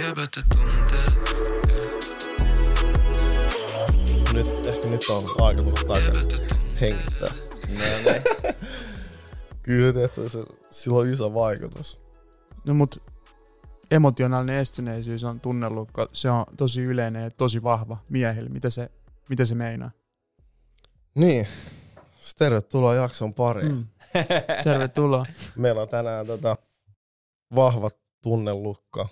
Jäbätä tunteet. Nyt, ehkä nyt on aika tulla takaisin hengittää. No. Kyllä, että se, sillä on iso vaikutus. No mut emotionaalinen estyneisyys on tunnelukko. Se on tosi yleinen ja tosi vahva miehillä. Mitä se, mitä se meinaa? Niin, siis tervetuloa jakson pariin. Mm. Tervetuloa. Meillä on tänään tota vahva tunnelukka,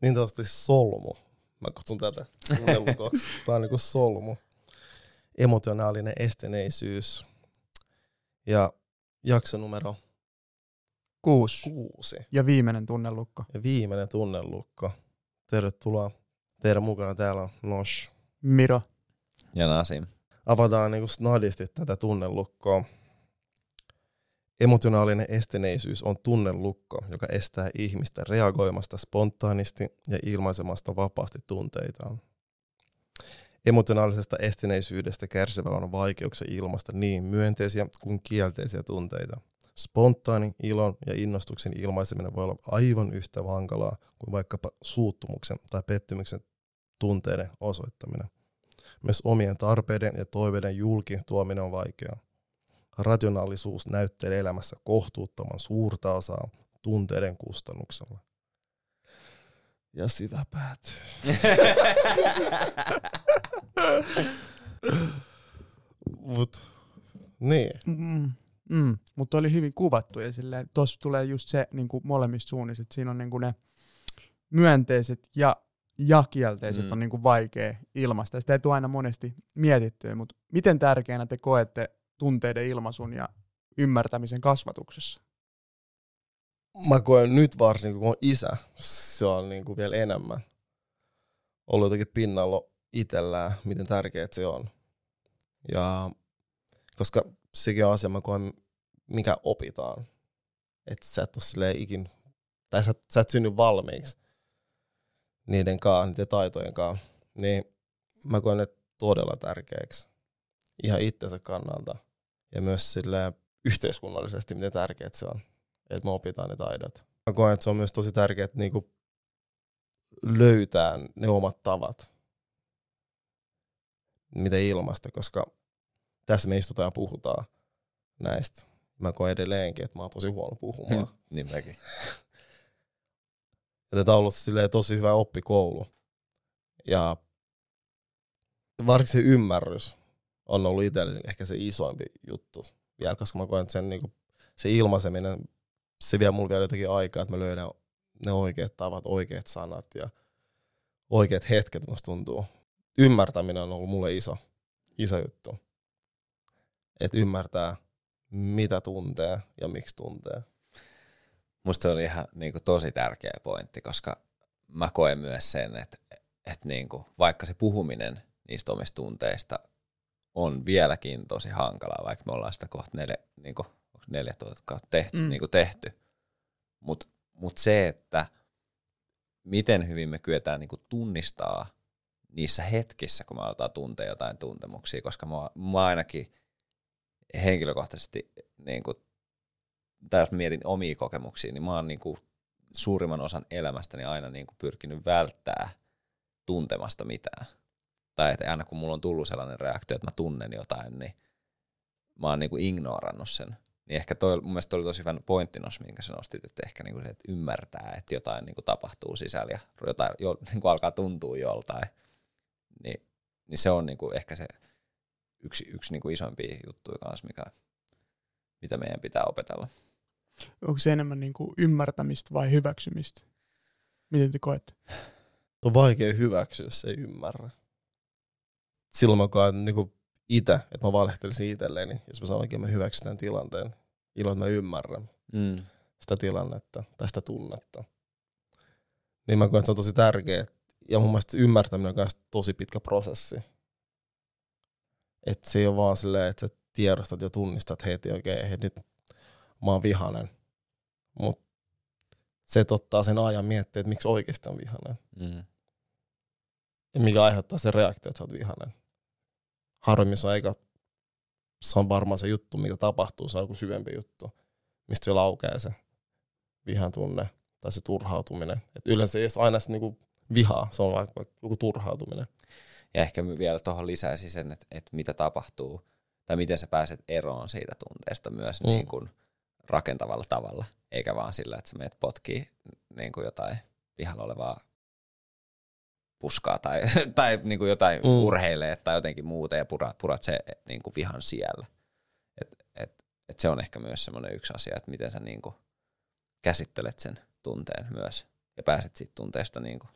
niin sanotusti solmu. Mä kutsun tätä tunnelukoksi. Tää on niinku solmu. Emotionaalinen esteneisyys. Ja jakso numero Kuusi. kuusi. Ja viimeinen tunnelukko. Ja viimeinen tunnelukka. Tervetuloa. Teidän mukana täällä on Nosh. Miro. Ja Nasim. Avataan niinku snadisti tätä tunnelukkoa. Emotionaalinen esteneisyys on tunnelukko, joka estää ihmistä reagoimasta spontaanisti ja ilmaisemasta vapaasti tunteitaan. Emotionaalisesta esteneisyydestä kärsivällä on vaikeuksia ilmaista niin myönteisiä kuin kielteisiä tunteita. Spontaani ilon ja innostuksen ilmaiseminen voi olla aivan yhtä hankalaa kuin vaikkapa suuttumuksen tai pettymyksen tunteiden osoittaminen. Myös omien tarpeiden ja toiveiden julki tuominen on vaikeaa. Rationaalisuus näyttelee elämässä kohtuuttoman suurta osaa tunteiden kustannuksella. Ja syvä päätyy. Mut, niin. Mm. Mm. Mutta oli hyvin kuvattu ja tuossa tulee just se niin kuin molemmista suunnista, että siinä on niin kuin ne myönteiset ja, ja kielteiset Mm. on niin kuin vaikea ilmaista. Sitä ei tule aina monesti mietittyä, mutta miten tärkeänä te koette tunteiden ilmaisun ja ymmärtämisen kasvatuksessa? Mä koen nyt varsinkin, kun on isä, se on niin kuin vielä enemmän ollut jotenkin pinnalla itsellään, miten tärkeää se on. Ja koska sekin on asia, mä koen, mikä opitaan. Että sä et ole ikin, tai sä, sä et synny valmiiksi niiden kanssa, niiden taitojen kanssa. Niin mä koen ne todella tärkeäksi. Ihan itsensä kannalta. Ja myös silleen yhteiskunnallisesti, miten tärkeää se on. Että me opitaan ne taidot. Mä koen, että se on myös tosi tärkeää, että niinku löytää ne omat tavat, miten ilmaista, koska tässä me istutaan ja puhutaan näistä. Mä koen edelleenkin, että mä oon tosi huono puhumaan. niin mäkin. Ja tämä on ollut tosi hyvä oppikoulu. Ja varsinkin se ymmärrys on ollut itselle ehkä se isoimpi juttu vielä, koska mä koen, että sen, niinku, se ilmaiseminen, se vie mulle vielä jotenkin aikaa, että mä löydän ne oikeat tavat, oikeat sanat ja oikeat hetket, musta tuntuu. Ymmärtäminen on ollut mulle iso, iso juttu. Että ymmärtää, mitä tuntee ja miksi tuntee. Musta oli ihan niin kuin, tosi tärkeä pointti, koska mä koen myös sen, että, että niin kuin, vaikka se puhuminen niistä omista tunteista on vieläkin tosi hankalaa, vaikka me ollaan sitä kohta neljä, niin kuin, onko 14 kautta tehty, mm. Mm. niin kuin tehty. Mutta mut se, että miten hyvin me kyetään niin kuin, tunnistaa niissä hetkissä, kun me aletaan tuntea jotain tuntemuksia, koska mä, mä ainakin henkilökohtaisesti niin kuin, tai jos mietin omia kokemuksia, niin mä oon niin kuin suurimman osan elämästäni aina niin kuin pyrkinyt välttää tuntemasta mitään. Tai että aina kun mulla on tullut sellainen reaktio, että mä tunnen jotain, niin mä oon niin kuin ignorannut sen. Niin ehkä toi, mun mielestä toi oli tosi hyvä pointti noissa, minkä sä nostit, että ehkä niin kuin se, että ymmärtää, että jotain niin kuin tapahtuu sisällä ja jotain jo, niin kuin alkaa tuntua joltain. Niin, niin se on niin kuin ehkä se yksi, yksi niin kuin isoimpia juttuja kanssa, mikä, mitä meidän pitää opetella. Onko se enemmän niin kuin ymmärtämistä vai hyväksymistä? Miten te koette? on vaikea hyväksyä, jos ei ymmärrä. Silloin mä koen niin itse, että mä valehtelisin itselleni, jos mä sanoinkin, että mä hyväksyn tämän tilanteen. Ilman, että mä ymmärrän Mm. sitä tilannetta tai sitä tunnetta. Niin mä koen, että se on tosi tärkeä. Ja mun mielestä ymmärtäminen on myös tosi pitkä prosessi. Että se ei ole vaan silleen, että sä tiedostat ja tunnistat heti, okei, okay, nyt mä oon vihanen. Mutta se, ottaa sen ajan miettiä, että miksi oikeasti on vihanen. Mm. Ja mikä aiheuttaa sen reaktio, että sä oot vihanen. Harvemmin eikä, se on varmaan se juttu, mikä tapahtuu, se on joku syvempi juttu, mistä se laukeaa se vihan tunne tai se turhautuminen. Et yleensä ei ole aina se niinku vihaa, se on vaikka joku turhautuminen. Ja ehkä vielä tuohon lisäisi sen, että, että mitä tapahtuu, tai miten sä pääset eroon siitä tunteesta myös mm. niin kuin rakentavalla tavalla, eikä vaan sillä, että sä meet potkii niin kuin jotain pihalla olevaa puskaa tai, tai niin kuin jotain mm. urheilee tai jotenkin muuta ja purat, purat se niin kuin vihan siellä. Et, et, et se on ehkä myös semmoinen yksi asia, että miten sä niin kuin käsittelet sen tunteen myös ja pääset siitä tunteesta niin kuin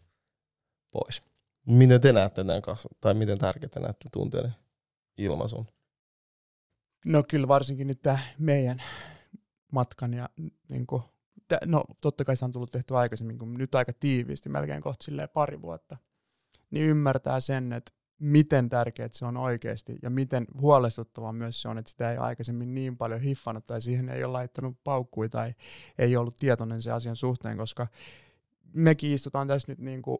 pois. Miten te näette tämän kanssa, tai miten tärkeää näette tunteiden ilmaisun? No kyllä varsinkin nyt tämä meidän matkan ja niin kuin, no totta kai se on tullut tehty aikaisemmin, kun nyt aika tiiviisti, melkein kohta pari vuotta, niin ymmärtää sen, että miten tärkeää se on oikeasti ja miten huolestuttavaa myös se on, että sitä ei aikaisemmin niin paljon hiffannut tai siihen ei ole laittanut paukkui tai ei ollut tietoinen se asian suhteen, koska mekin istutaan tässä nyt niin kuin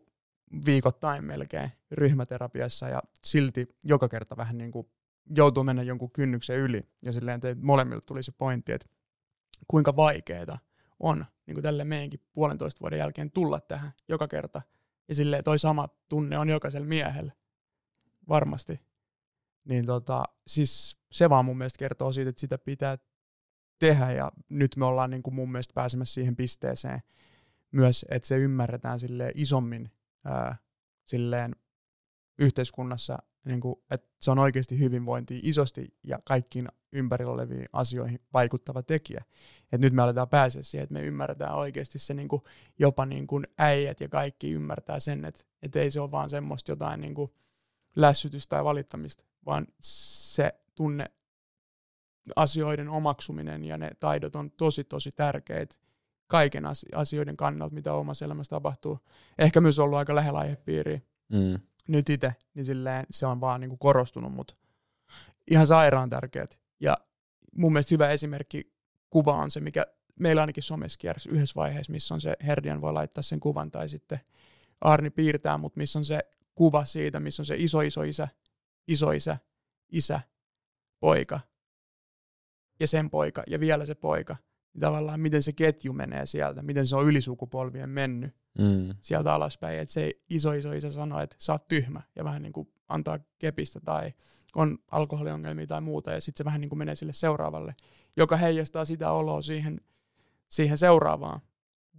viikoittain melkein ryhmäterapiassa ja silti joka kerta vähän niin kuin joutuu mennä jonkun kynnyksen yli ja silleen teille molemmille tuli se pointti, että kuinka vaikeaa on niin kuin tälle meidänkin puolentoista vuoden jälkeen tulla tähän joka kerta ja silleen toi sama tunne on jokaisella miehellä varmasti. Niin tota, siis se vaan mun mielestä kertoo siitä, että sitä pitää tehdä ja nyt me ollaan niin kuin mun mielestä pääsemässä siihen pisteeseen myös, että se ymmärretään sille isommin ää, silleen yhteiskunnassa, niin kuin, että se on oikeasti hyvinvointi isosti ja kaikkiin ympärillä oleviin asioihin vaikuttava tekijä. Et nyt me aletaan päästä siihen, että me ymmärretään oikeasti se niin kuin, jopa niin kuin äijät ja kaikki ymmärtää sen, että, että ei se ole vaan semmoista jotain niin kuin, lässytystä tai valittamista, vaan se tunne asioiden omaksuminen ja ne taidot on tosi tosi tärkeitä kaiken asioiden kannalta, mitä omassa elämässä tapahtuu. Ehkä myös ollut aika lähellä aihepiiriä. Mm. Nyt itse, niin silleen se on vaan niin kuin korostunut, mutta ihan sairaan tärkeät. Ja mun mielestä hyvä esimerkki kuva on se, mikä meillä ainakin somessa kiersi yhdessä vaiheessa, missä on se, Herdian voi laittaa sen kuvan, tai sitten Arni piirtää, mutta missä on se kuva siitä, missä on se iso iso isä, iso isä, isä, poika ja sen poika ja vielä se poika. Niin tavallaan miten se ketju menee sieltä, miten se on ylisukupolvien mennyt mm. sieltä alaspäin. Että se iso iso isä sanoo, että sä oot tyhmä ja vähän niin kuin antaa kepistä tai on alkoholiongelmia tai muuta ja sitten se vähän niin kuin menee sille seuraavalle, joka heijastaa sitä oloa siihen, siihen seuraavaan,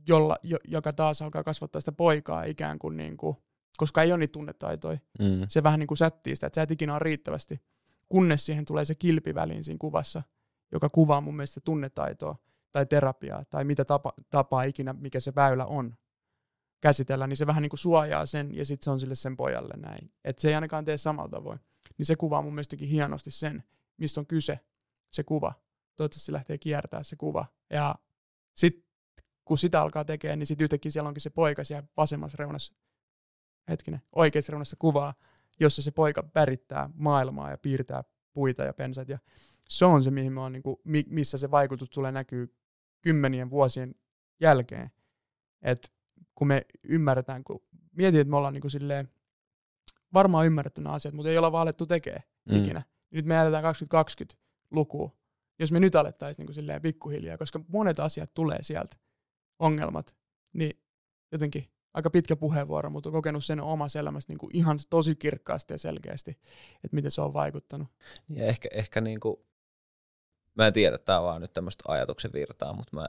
jolla, jo, joka taas alkaa kasvattaa sitä poikaa ikään kuin, niin kuin koska ei ole niitä tunnetaitoja. Mm. Se vähän niin kuin sättii sitä, että sä et ikinä ole riittävästi, kunnes siihen tulee se kilpi väliin siinä kuvassa, joka kuvaa mun mielestä tunnetaitoa tai terapiaa tai mitä tapa, tapaa ikinä, mikä se väylä on käsitellä, niin se vähän niin kuin suojaa sen ja sitten se on sille sen pojalle näin. Että se ei ainakaan tee samalla tavoin. Niin se kuvaa mun mielestäkin hienosti sen, mistä on kyse se kuva. Toivottavasti se lähtee kiertää se kuva. Ja sitten kun sitä alkaa tekemään, niin sitten yhtäkkiä siellä onkin se poika siellä vasemmassa reunassa hetkinen, oikeassa reunassa kuvaa, jossa se poika värittää maailmaa ja piirtää puita ja pensat. Ja se on se, mihin me on, niin kuin, missä se vaikutus tulee näkyy kymmenien vuosien jälkeen. Et kun me ymmärretään, kun mietin, että me ollaan niin silleen, varmaan ymmärretty nämä asiat, mutta ei olla vaan alettu tekemään mm. ikinä. Nyt me jätetään 2020 lukua. Jos me nyt alettaisiin niin silleen pikkuhiljaa, koska monet asiat tulee sieltä, ongelmat, niin jotenkin aika pitkä puheenvuoro, mutta kokenut sen omassa elämässä niin kuin ihan tosi kirkkaasti ja selkeästi, että miten se on vaikuttanut. Ja ehkä, ehkä niin kuin, mä en tiedä, tämä on vaan nyt tämmöistä ajatuksen virtaa, mutta mä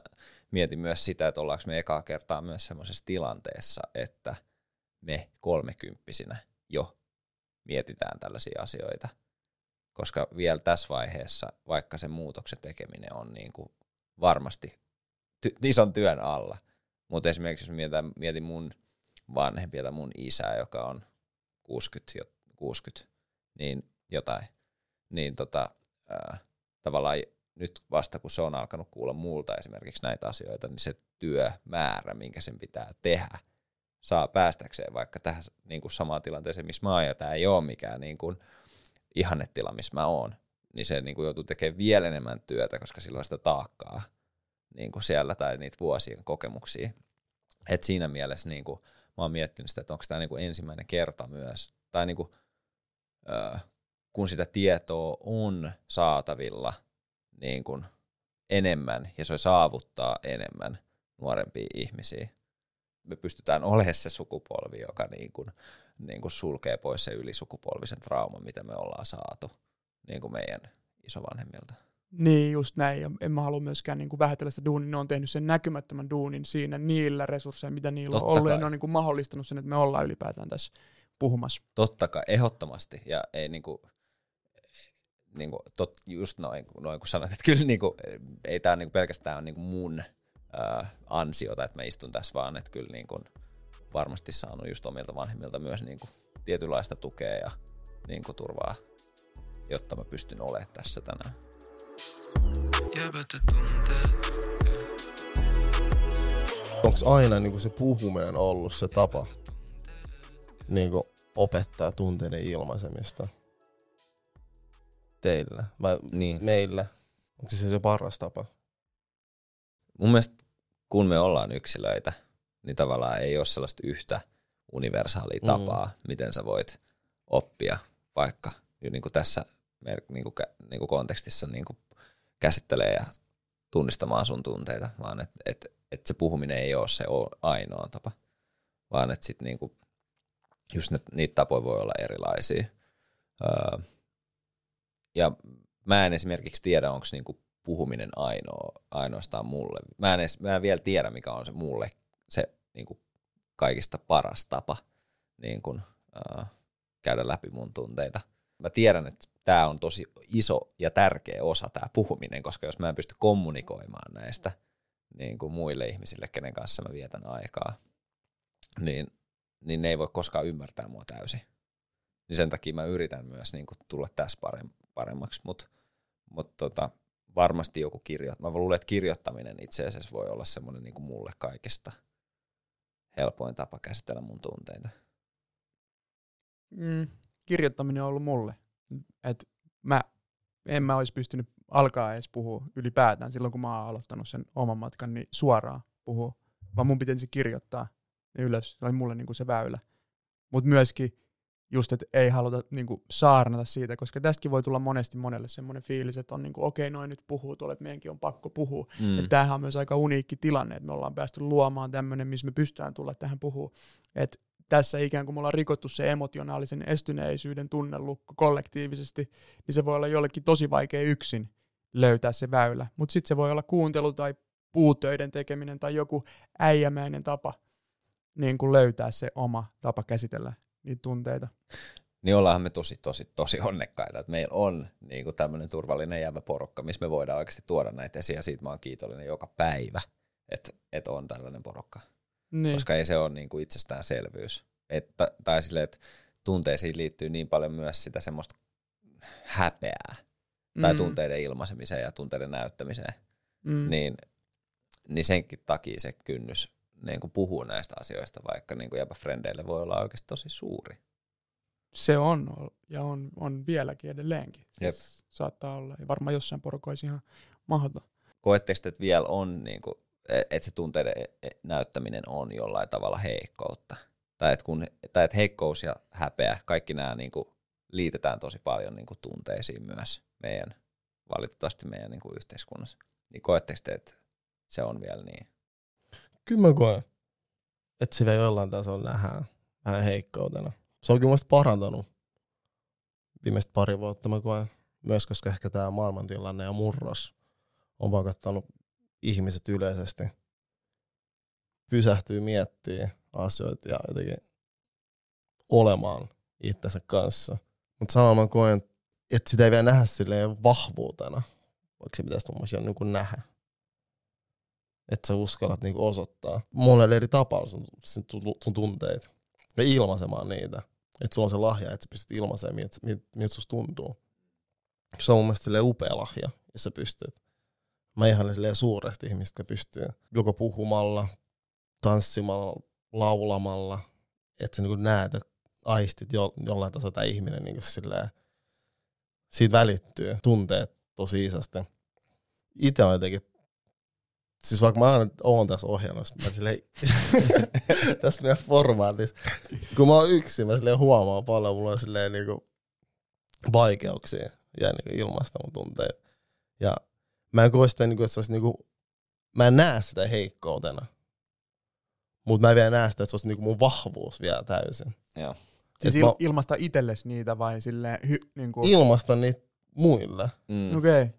mietin myös sitä, että ollaanko me ekaa kertaa myös semmoisessa tilanteessa, että me kolmekymppisinä jo mietitään tällaisia asioita. Koska vielä tässä vaiheessa, vaikka sen muutoksen tekeminen on niin kuin varmasti ty- ison työn alla – mutta esimerkiksi jos mietin, mietin mun vanhempia tai mun isää, joka on 60, 60 niin jotain, niin tota, ää, tavallaan nyt vasta kun se on alkanut kuulla muulta esimerkiksi näitä asioita, niin se työmäärä, minkä sen pitää tehdä, saa päästäkseen vaikka tähän niin kuin samaan tilanteeseen, missä mä oon, ja tämä ei ole mikään niin kuin ihannetila, missä mä oon, niin se niin kuin joutuu tekemään vielä enemmän työtä, koska sillä on sitä taakkaa niin kuin siellä tai niitä vuosien kokemuksia. Et siinä mielessä niin kuin, mä oon miettinyt sitä, että onko tämä niin kuin ensimmäinen kerta myös, tai niin kuin, äh, kun sitä tietoa on saatavilla niin kuin enemmän ja se saavuttaa enemmän, nuorempia ihmisiä. Me pystytään olemaan se sukupolvi, joka niin kuin, niin kuin sulkee pois se ylisukupolvisen trauman, mitä me ollaan saatu niin kuin meidän isovanhemmilta. Niin, just näin. Ja en mä halua myöskään niin kuin vähätellä sitä duunia. Ne on tehnyt sen näkymättömän duunin siinä niillä resursseilla, mitä niillä Totta on ollut. kai. Ja ne on niin kuin mahdollistanut sen, että me ollaan ylipäätään tässä puhumassa. Totta kai, ehdottomasti. Ja ei niinku, niinku tot, just noin, noin kun sanoit, että kyllä niinku, ei tämä niinku pelkästään ole niinku mun ää, ansiota, että mä istun tässä, vaan että kyllä niinku varmasti saanut just omilta vanhemmilta myös niinku tietynlaista tukea ja niinku turvaa, jotta mä pystyn olemaan tässä tänään. Onko aina niin se puhuminen ollut se tapa niin opettaa tunteiden ilmaisemista? Teillä? Vai Niin. meillä? Onko se se paras tapa? mun mielestä kun me ollaan yksilöitä, niin tavallaan ei ole sellaista yhtä universaalia Mm. tapaa, mm. miten sä voit oppia vaikka niin kuin tässä niin kuin, niin kuin kontekstissa niin kuin käsittelee ja tunnistamaan sun tunteita, vaan että et, et se puhuminen ei ole se ainoa tapa, vaan että sit niin kuin, just ne, niitä tapoja voi olla erilaisia. Öö, ja mä en esimerkiksi tiedä, onko niinku puhuminen ainoa, ainoastaan mulle. Mä en, edes, mä en vielä tiedä, mikä on se mulle se niinku kaikista paras tapa niin kun, äh, käydä läpi mun tunteita. Mä tiedän, että tämä on tosi iso ja tärkeä osa tämä puhuminen, koska jos mä en pysty kommunikoimaan näistä niin kuin muille ihmisille, kenen kanssa mä vietän aikaa, niin, niin ne ei voi koskaan ymmärtää mua täysin. Niin sen takia mä yritän myös niin kuin tulla tässä parem- paremmaksi, mutta mut tota, varmasti joku kirjo. Mä luulen, että kirjoittaminen itse asiassa voi olla semmoinen niin kuin mulle kaikista helpoin tapa käsitellä mun tunteita. Mm, kirjoittaminen on ollut mulle. Et mä en mä olisi pystynyt alkaa edes puhua ylipäätään silloin, kun mä oon aloittanut sen oman matkan, niin suoraan puhua. Vaan mun pitäisi kirjoittaa ne ylös. Se oli mulle niinku se väylä. Mutta myöskin just, että ei haluta niinku saarnata siitä, koska tästäkin voi tulla monesti monelle semmoinen fiilis, että on niinku, okei, noin nyt puhuu tuolla, että meidänkin on pakko puhua. Mm. Mm. Tämähän on myös aika uniikki tilanne, että me ollaan päästy luomaan tämmöinen, missä me pystytään tulla tähän puhua. Et tässä ikään kuin me ollaan rikottu se emotionaalisen estyneisyyden tunnelukko kollektiivisesti, niin se voi olla jollekin tosi vaikea yksin löytää se väylä. Mutta sitten se voi olla kuuntelu tai puutöiden tekeminen tai joku äijämäinen tapa niin kuin löytää se oma tapa käsitellä niitä tunteita. niin ollaanhan me tosi, tosi, tosi onnekkaita, että meillä on niin kuin tämmöinen turvallinen jäävä porukka, missä me voidaan oikeasti tuoda näitä esiin, ja siitä mä oon kiitollinen joka päivä, että, että on tällainen porukka. Niin. Koska ei se ole niin kuin itsestäänselvyys. Että, tai silleen, että tunteisiin liittyy niin paljon myös sitä semmoista häpeää, tai Mm, tunteiden ilmaisemiseen ja tunteiden näyttämiseen, mm. niin, niin senkin takia se kynnys niin kuin puhuu näistä asioista, vaikka niin kuin jäbä frendeille voi olla oikeasti tosi suuri. Se on, ja on, on vieläkin edelleenkin. Jep. Siis saattaa olla, ja varmaan jossain porukoissa ihan mahdoton. koetteko, te, että vielä on, niin kuin, että se tunteiden e- e- näyttäminen on jollain tavalla heikkoutta? Tai että, kun, tai että heikkous ja häpeä, kaikki nämä niin kuin, liitetään tosi paljon niin kuin, tunteisiin myös meidän, valitettavasti meidän niin kuin, yhteiskunnassa. Niin koetteko te, että se on vielä niin? Koen, että se vielä jollain tasolla nähdään vähän heikkoutena. Se on kyllä musta parantanut viimeiset pari vuotta mä koen. Myös koska ehkä tämä maailmantilanne ja murros on pakottanut ihmiset yleisesti pysähtyy miettimään asioita ja jotenkin olemaan itsensä kanssa. Mutta samalla mä koen, että sitä ei vielä nähdä silleen vahvuutena, vaikka se pitäisi tommosia niin nähdä että sä uskallat niinku osoittaa monelle eri tapaa sun, sun, tunteita ja ilmaisemaan niitä. Että sulla on se lahja, että sä pystyt ilmaisemaan, miltä, miltä, miltä susta tuntuu. Se on mun mielestä upea lahja, jos sä pystyt. Mä ihan suuresti ihmistä, jotka pystyy joko puhumalla, tanssimalla, laulamalla, että sä niinku näet aistit jo, jollain tasolla tämä ihminen niinku silleen, siitä välittyy tunteet tosi isosti. Itse on jotenkin siis vaikka mä aina oon tässä ohjelmassa, mä silleen, tässä meidän formaatissa, kun mä oon yksin, mä silleen huomaan paljon, mulla on silleen niinku vaikeuksia ja niinku ilmaista mun tunteita. Ja mä en koe sitä, niinku, että se olisi niinku mä en näe sitä heikkoutena. Mutta mä en vielä näe sitä, että se olisi niinku mun vahvuus vielä täysin. Joo. Siis il, mä ilmasta itsellesi niitä vai silleen, hy, niin kuin, ilmastan niitä muille. Mm. okei. Okay.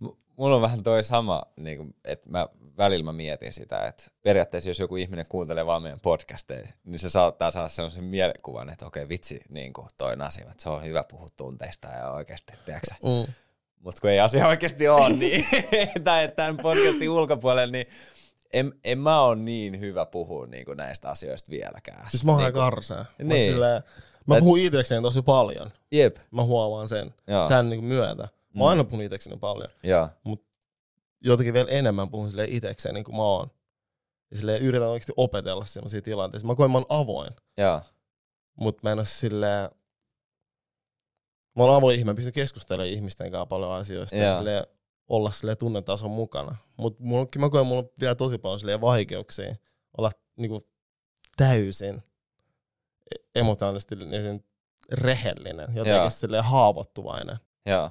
M- Mulla on vähän toi sama, niin kuin, että mä välillä mä mietin sitä, että periaatteessa jos joku ihminen kuuntelee vaan meidän podcasteja, niin se saattaa saada sellaisen mielikuvan, että okei vitsi, niin kuin toi Nasim, että se on hyvä puhua tunteista ja oikeasti, tiedätkö Mm. Mutta kun ei asia oikeasti ole, niin, tai tämän podcastin ulkopuolella, niin en, en mä ole niin hyvä puhua niin kuin näistä asioista vieläkään. Siis mä oon niin Niin. silleen, mä Et- puhun itsekseni tosi paljon. Jep, Mä huomaan sen. joo, Tän niinku myötä. Mä Mm. oon aina puhun itsekseni paljon. joo, Jotenkin vielä enemmän puhun silleen itsekseni kuin mä oon. Ja silleen yritän oikeasti opetella sellaisia tilanteita. Mä koen, mä oon avoin. joo, Mutta mä en ole silleen... Mä oon avoin ihminen, pystyn keskustelemaan ihmisten kanssa paljon asioista ja Joo. silleen, olla silleen tunnetason mukana. Mutta mä koen, mulla on vielä tosi paljon silleen vaikeuksia olla niinku täysin e- emotionaalisesti niin rehellinen, jotenkin Joo. silleen haavoittuvainen. joo.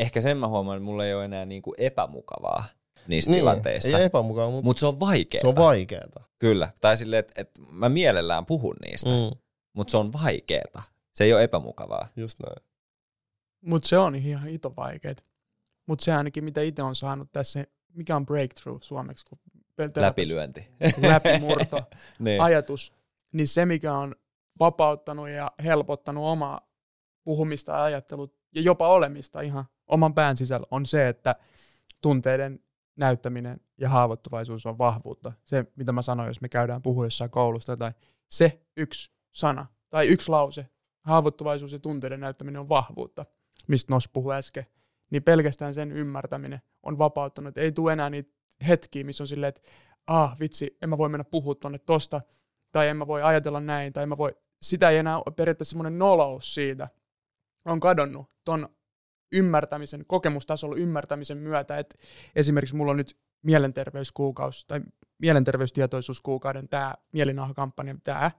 Ehkä sen mä huomaan, että mulla ei ole enää niinku epämukavaa niissä Niin, tilanteissa. ei epämukava, mutta Mutta se on vaikeaa. se on vaikeeta. Kyllä. Tai silleen, että et mä mielellään puhun niistä, mm. Mutta se on vaikeaa. Se ei ole epämukavaa. just näin. Mutta se on ihan ito vaikeet. Mutta se ainakin, mitä itse on saanut tässä, mikä on breakthrough suomeksi, kun Läpilyönti. läpimurto, niin. ajatus, niin se, mikä on vapauttanut ja helpottanut omaa puhumista ja ajattelut ja jopa olemista ihan oman pään sisällä, on se, että tunteiden näyttäminen ja haavoittuvaisuus on vahvuutta. Se, mitä mä sanoin, jos me käydään puhua jossain koulusta tai se yksi sana tai yksi lause, haavoittuvaisuus ja tunteiden näyttäminen on vahvuutta, mistä Nos puhui äsken, niin pelkästään sen ymmärtäminen on vapauttanut. Ei tule enää niitä hetkiä, missä on silleen, että ah vitsi, en mä voi mennä puhua tonne tosta, tai en mä voi ajatella näin, tai en mä voi, sitä ei enää periaatteessa semmoinen nolous siitä, on kadonnut ton ymmärtämisen, kokemustasolla ymmärtämisen myötä, että esimerkiksi mulla on nyt mielenterveyskuukausi tai mielenterveystietoisuuskuukauden tämä mielinahakampanja tämä,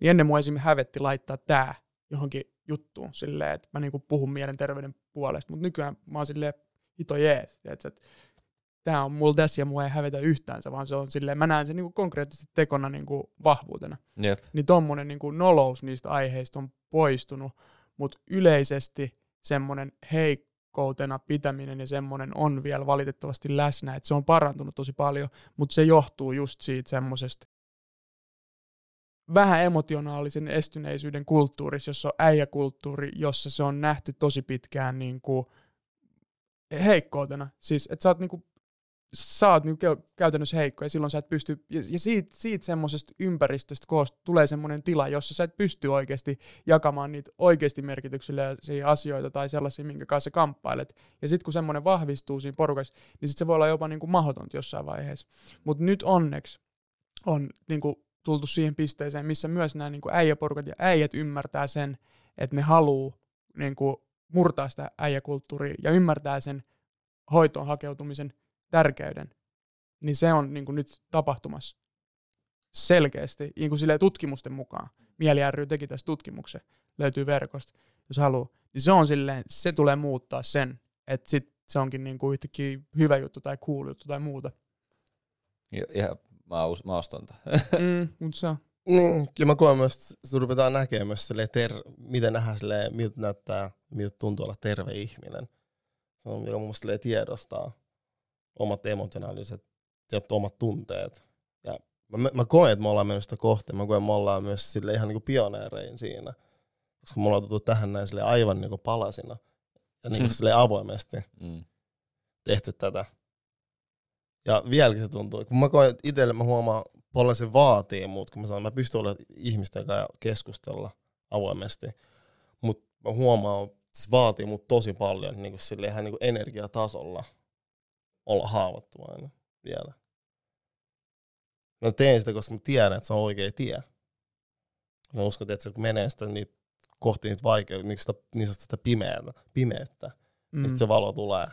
niin ennen mua esimerkiksi hävetti laittaa tämä johonkin juttuun silleen, että mä niinku puhun mielenterveyden puolesta, mutta nykyään mä oon silleen, hito jees, että tämä on mulla tässä ja mua ei hävetä yhtään vaan se on silleen, mä näen sen niinku konkreettisesti tekona niinku vahvuutena. Jep. Niin tommonen niinku nolous niistä aiheista on poistunut, mutta yleisesti semmoinen heikkoutena pitäminen ja semmoinen on vielä valitettavasti läsnä, että se on parantunut tosi paljon, mutta se johtuu just siitä semmoisesta vähän emotionaalisen estyneisyyden kulttuurissa, jossa on äijäkulttuuri, jossa se on nähty tosi pitkään niin kuin heikkoutena. Siis, että sä oot, niin kuin, sä oot niin kuin käytännössä heikko ja silloin sä et pysty, ja siitä, siitä semmoisesta ympäristöstä koost, tulee semmoinen tila, jossa sä et pysty oikeasti jakamaan niitä oikeasti merkityksellisiä asioita tai sellaisia, minkä kanssa sä kamppailet. Ja sitten kun semmoinen vahvistuu siinä porukassa, niin sit se voi olla jopa niin kuin mahdotonta jossain vaiheessa. Mutta nyt onneksi on niin kuin, tultu siihen pisteeseen, missä myös nämä niin kuin äijäporukat ja äijät ymmärtää sen, että ne haluaa niin kuin, murtaa sitä äijäkulttuuria ja ymmärtää sen hoitoon hakeutumisen tärkeyden, niin se on niin kuin, nyt tapahtumassa selkeästi, niin kuin tutkimusten mukaan. Mieli ry teki tästä tutkimuksen, löytyy verkosta, jos haluaa. Niin se on silleen, se tulee muuttaa sen, että sit se onkin niin kuin yhtäkkiä hyvä juttu tai cool juttu tai muuta. Ja, ja mä, us, mä ostan. Mm, mutta se on. Niin, kyllä mä koen myös, että se ruvetaan näkemään myös silleen ter, miten nähdään silleen, miltä näyttää, miltä tuntuu olla terve ihminen. Se on, joka mun mielestä tiedostaa omat emotionaaliset ja omat tunteet. Ja mä, mä koen, että me ollaan mennyt sitä kohti. Mä koen, että me ollaan myös sille ihan niinku pioneerein siinä. Koska me ollaan tultu tähän näin sille aivan niinku palasina. Ja niinku sille avoimesti Mm. tehty tätä. Ja vieläkin se tuntuu. Kun mä koen, että itselle mä huomaan, paljon se vaatii mut, kun mä sanon, mä pystyn olemaan ihmisten kanssa ja keskustella avoimesti. Mutta mä huomaan, että se vaatii mut tosi paljon niin kuin sille ihan niin kuin energiatasolla olla haavoittuvainen vielä. Mä teen sitä, koska mä tiedän, että se on oikea tie. Mä uskon, että se, kun menee sitä niitä kohti niitä vaikeuksia, niin sitä, niin sitä pimeätä, pimeyttä, mm. Mm. se valo tulee.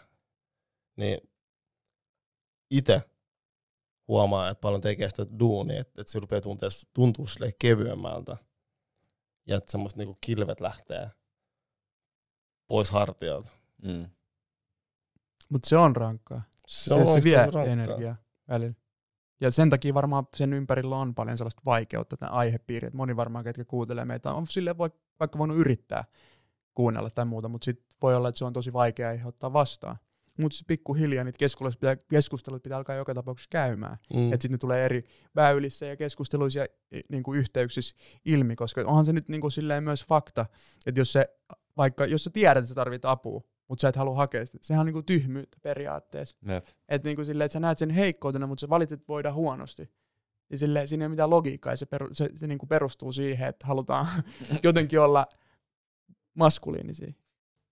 Niin itse huomaa, että paljon tekee sitä duunia, että, että se rupeaa tuntua, tuntua silleen kevyemmältä. Ja että semmoista niinku kilvet lähtee pois hartialta. Mm. Mutta se on rankkaa. Se, se, se vie energiaa. välillä. Ja sen takia varmaan sen ympärillä on paljon sellaista vaikeutta, tämä aihepiiri, että moni varmaan, ketkä kuuntelee meitä, on sille vaikka voinut yrittää kuunnella tai muuta, mutta sitten voi olla, että se on tosi vaikea ottaa vastaan. Mutta pikkuhiljaa niitä keskustelut pitää, keskustelut pitää alkaa joka tapauksessa käymään. Mm. Että sitten ne tulee eri väylissä ja keskusteluissa ja niin kuin yhteyksissä ilmi, koska onhan se nyt niin kuin silleen myös fakta, että jos se, vaikka jos sä tiedät, että sä tarvit apua, mutta sä et halua hakea sitä. Sehän on niinku tyhmyyttä periaatteessa. Että niinku silleen, että sä näet sen heikkoutena, mutta sä valitset voida huonosti. Ja silleen, siinä ei ole mitään logiikkaa, ja se, peru, se, se niinku perustuu siihen, että halutaan jotenkin olla maskuliinisia.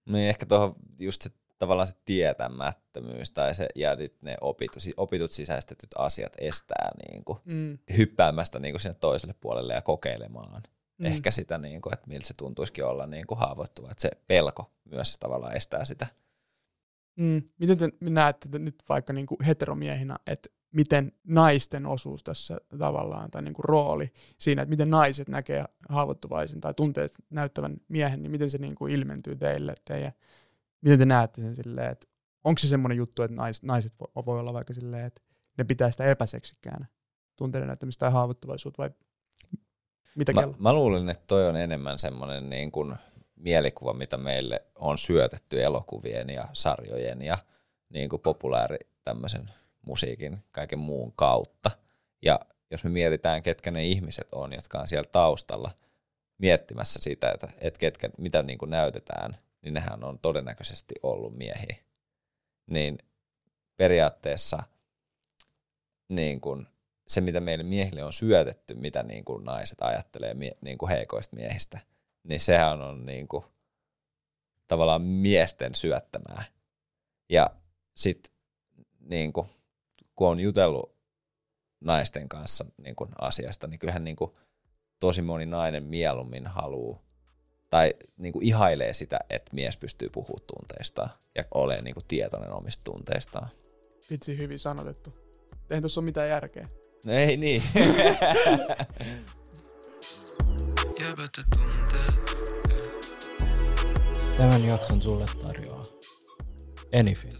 Niin ehkä tuohon just se tavallaan se tietämättömyys tai se, ja nyt ne opitut, opitut sisäistetyt asiat estää niin kuin, mm. hyppäämästä niin kuin sinne toiselle puolelle ja kokeilemaan mm. ehkä sitä, niin kuin, että miltä se tuntuisikin olla niin kuin haavoittuva. Että se pelko myös tavallaan estää sitä. Mm. Miten te näette nyt vaikka niin kuin heteromiehinä, että miten naisten osuus tässä tavallaan, tai niin kuin rooli siinä, että miten naiset näkee haavoittuvaisen tai tunteet näyttävän miehen, niin miten se niin kuin ilmentyy teille, teidän, miten te näette sen silleen, että onko se semmoinen juttu, että nais, naiset voi, voi olla vaikka silleen, että ne pitää sitä epäseksikkäänä tunteiden näyttämistä tai haavoittuvaisuutta, vai mitä mä, mä luulen, että toi on enemmän semmoinen niin kuin mielikuva, mitä meille on syötetty elokuvien ja sarjojen ja niin kuin populaari tämmöisen musiikin, kaiken muun kautta. Ja jos me mietitään, ketkä ne ihmiset on, jotka on siellä taustalla miettimässä sitä, että, että ketkä, mitä niin kuin näytetään, niin nehän on todennäköisesti ollut miehiä. Niin periaatteessa niin kuin se, mitä meille miehille on syötetty, mitä niin kuin naiset ajattelee mie- niin kuin heikoista miehistä, niin sehän on niin kuin, tavallaan miesten syöttämää. Ja sitten niin kuin, kun on jutellut naisten kanssa niin kuin asiasta, niin kyllähän niin kuin, tosi moni nainen mieluummin haluaa tai niin kuin ihailee sitä, että mies pystyy puhumaan tunteistaan ja olemaan niin kuin tietoinen omista tunteistaan. Vitsi, hyvin sanotettu. Eihän tuossa ole mitään järkeä. No ei niin. Tämän jakson sulle tarjoaa Enifin.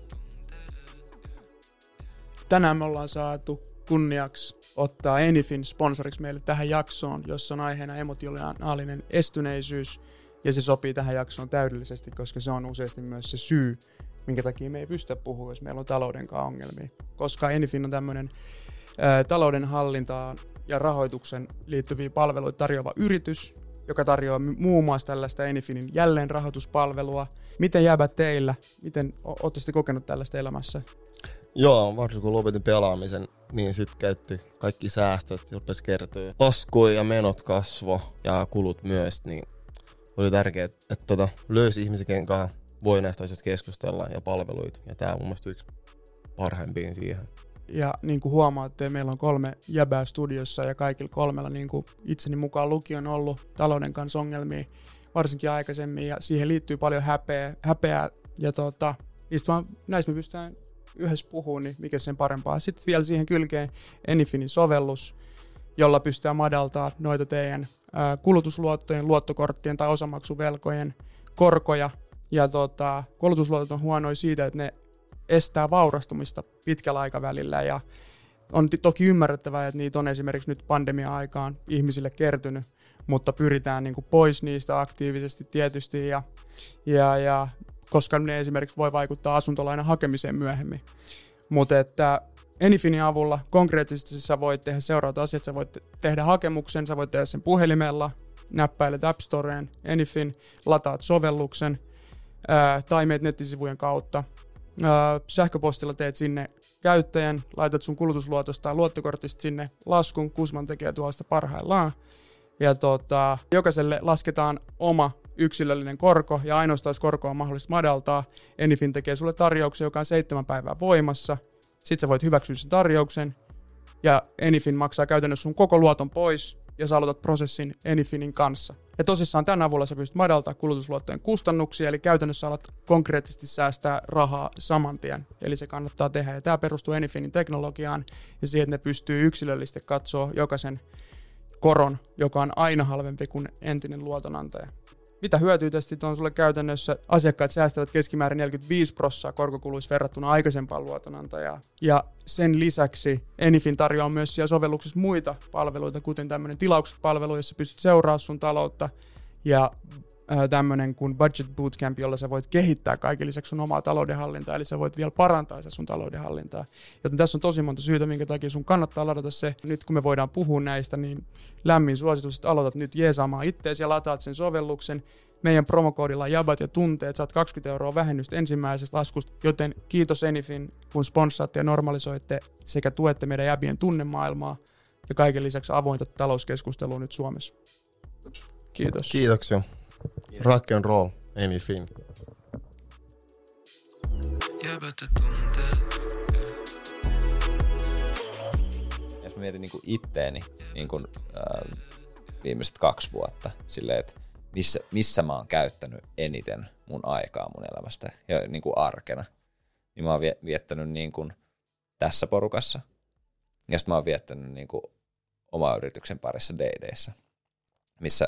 Tänään me ollaan saatu kunniaksi ottaa Enifin sponsoriksi meille tähän jaksoon, jossa on aiheena emotionaalinen estyneisyys. Ja se sopii tähän jaksoon täydellisesti, koska se on useasti myös se syy, minkä takia me ei pystytä puhua, jos meillä on talouden ongelmia. Koska Enifin on tämmöinen talouden hallintaan ja rahoituksen liittyviä palveluita tarjoava yritys, joka tarjoaa muun muassa tällaista Enifinin jälleenrahoituspalvelua. Miten jäävät teillä? Miten olette kokenut tällaista elämässä? Joo, varsinkin kun lopetin pelaamisen, niin sitten käytti kaikki säästöt, rupesi kertyä. Laskuja ja menot kasvo ja kulut myös, niin oli tärkeää, että, tota, löysi ihmisiä, kanssa voi näistä asioista keskustella ja palveluita. Ja tämä on mun mielestä yksi parhaimpiin siihen. Ja niin kuin huomaatte, meillä on kolme jäbää studiossa ja kaikilla kolmella niin kuin itseni mukaan luki on ollut talouden kanssa ongelmia varsinkin aikaisemmin ja siihen liittyy paljon häpeä, häpeää ja tota, niistä vaan, näistä me pystytään yhdessä puhumaan, niin mikä sen parempaa. Sitten vielä siihen kylkeen Enifinin sovellus, jolla pystytään madaltaa noita teidän kulutusluottojen, luottokorttien tai osamaksuvelkojen korkoja. Ja tota, kulutusluotot on huonoja siitä, että ne estää vaurastumista pitkällä aikavälillä ja on toki ymmärrettävää, että niitä on esimerkiksi nyt pandemia-aikaan ihmisille kertynyt, mutta pyritään niin kuin pois niistä aktiivisesti tietysti ja, ja, ja koska ne esimerkiksi voi vaikuttaa asuntolainan hakemiseen myöhemmin. Mutta että Enifinin avulla konkreettisesti sä voit tehdä seuraavat asiat. Sä voit tehdä hakemuksen, sä voit tehdä sen puhelimella, näppäilet App Storeen, Enifin, lataat sovelluksen ää, tai meet nettisivujen kautta sähköpostilla teet sinne käyttäjän, laitat sun kulutusluotosta tai luottokortista sinne laskun, Kusman tekee tuosta parhaillaan. Ja tota, jokaiselle lasketaan oma yksilöllinen korko, ja ainoastaan jos korko on mahdollista madaltaa, Enifin tekee sulle tarjouksen, joka on seitsemän päivää voimassa. Sitten sä voit hyväksyä sen tarjouksen, ja Enifin maksaa käytännössä sun koko luoton pois, ja sä aloitat prosessin Enifinin kanssa. Ja tosissaan tämän avulla sä pystyt madaltaa kulutusluottojen kustannuksia, eli käytännössä alat konkreettisesti säästää rahaa saman tien. Eli se kannattaa tehdä. Ja tämä perustuu Enifinin teknologiaan ja siihen, että ne pystyy yksilöllisesti katsoa jokaisen koron, joka on aina halvempi kuin entinen luotonantaja. Mitä hyötyä tästä on sulle käytännössä? Asiakkaat säästävät keskimäärin 45 prossaa korkokuluissa verrattuna aikaisempaan luotonantajaan. Ja sen lisäksi Enifin tarjoaa myös siellä sovelluksessa muita palveluita, kuten tämmöinen tilaukset-palvelu, jossa pystyt seuraamaan sun taloutta ja tämmöinen kuin Budget Bootcamp, jolla sä voit kehittää kaiken lisäksi sun omaa taloudenhallintaa, eli sä voit vielä parantaa sitä sun taloudenhallintaa. Joten tässä on tosi monta syytä, minkä takia sun kannattaa ladata se. Nyt kun me voidaan puhua näistä, niin lämmin suositus, että aloitat nyt jeesaamaan itteesi ja lataat sen sovelluksen. Meidän promokoodilla jabat ja tunteet saat 20 euroa vähennystä ensimmäisestä laskusta, joten kiitos Enifin, kun sponssaatte ja normalisoitte sekä tuette meidän jäbien tunnemaailmaa ja kaiken lisäksi avointa talouskeskustelua nyt Suomessa. Kiitos. Kiitoksia. Rock and roll, Amy Finn. Jos mä mietin niin itteeni niin kuin, äh, viimeiset kaksi vuotta, silleen, että missä, missä mä oon käyttänyt eniten mun aikaa mun elämästä ja niin kuin arkena, niin mä oon viettänyt niin kuin tässä porukassa. Ja sitten mä oon viettänyt niin kuin oma yrityksen parissa DDissä, missä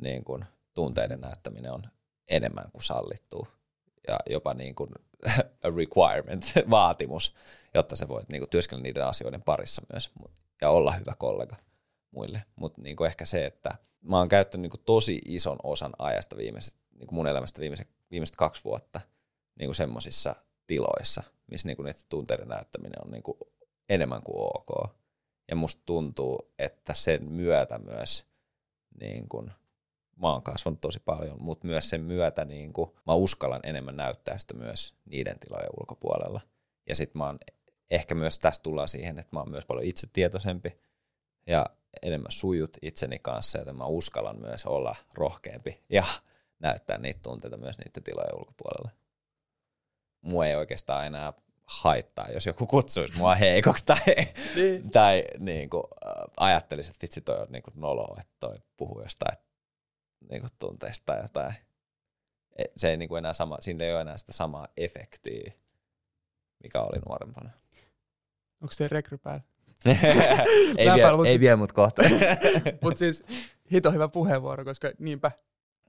niin kuin tunteiden näyttäminen on enemmän kuin sallittu ja jopa niin kuin a requirement, vaatimus, jotta sä voit niin kuin työskennellä niiden asioiden parissa myös ja olla hyvä kollega muille. Mutta niin ehkä se, että mä oon käyttänyt niin kuin tosi ison osan ajasta viimeiset, niin kuin mun elämästä viimeiset, viimeiset kaksi vuotta niin kuin semmoisissa tiloissa, missä niin kuin niiden tunteiden näyttäminen on niin kuin enemmän kuin ok. Ja musta tuntuu, että sen myötä myös niin kuin mä oon kasvanut tosi paljon, mutta myös sen myötä niin kuin, mä uskallan enemmän näyttää sitä myös niiden tilojen ulkopuolella. Ja sitten mä oon, ehkä myös tästä tullaan siihen, että mä oon myös paljon itsetietoisempi ja enemmän sujut itseni kanssa, joten mä uskallan myös olla rohkeampi ja näyttää niitä tunteita myös niiden tilojen ulkopuolella. Mua ei oikeastaan enää haittaa, jos joku kutsuisi mua heikoksi tai, niin. tai niin kuin, ajattelisi, että vitsi toi on niin kuin noloa, että toi puhuu jostain niinku tunteista tai jotain. E, se ei niinku enää sama, siinä ei ole enää sitä samaa efektiä, mikä oli nuorempana. Onko se rekry päällä? ei, vie, päällä, ei vie mut kohta. Mutta siis hito hyvä puheenvuoro, koska niinpä.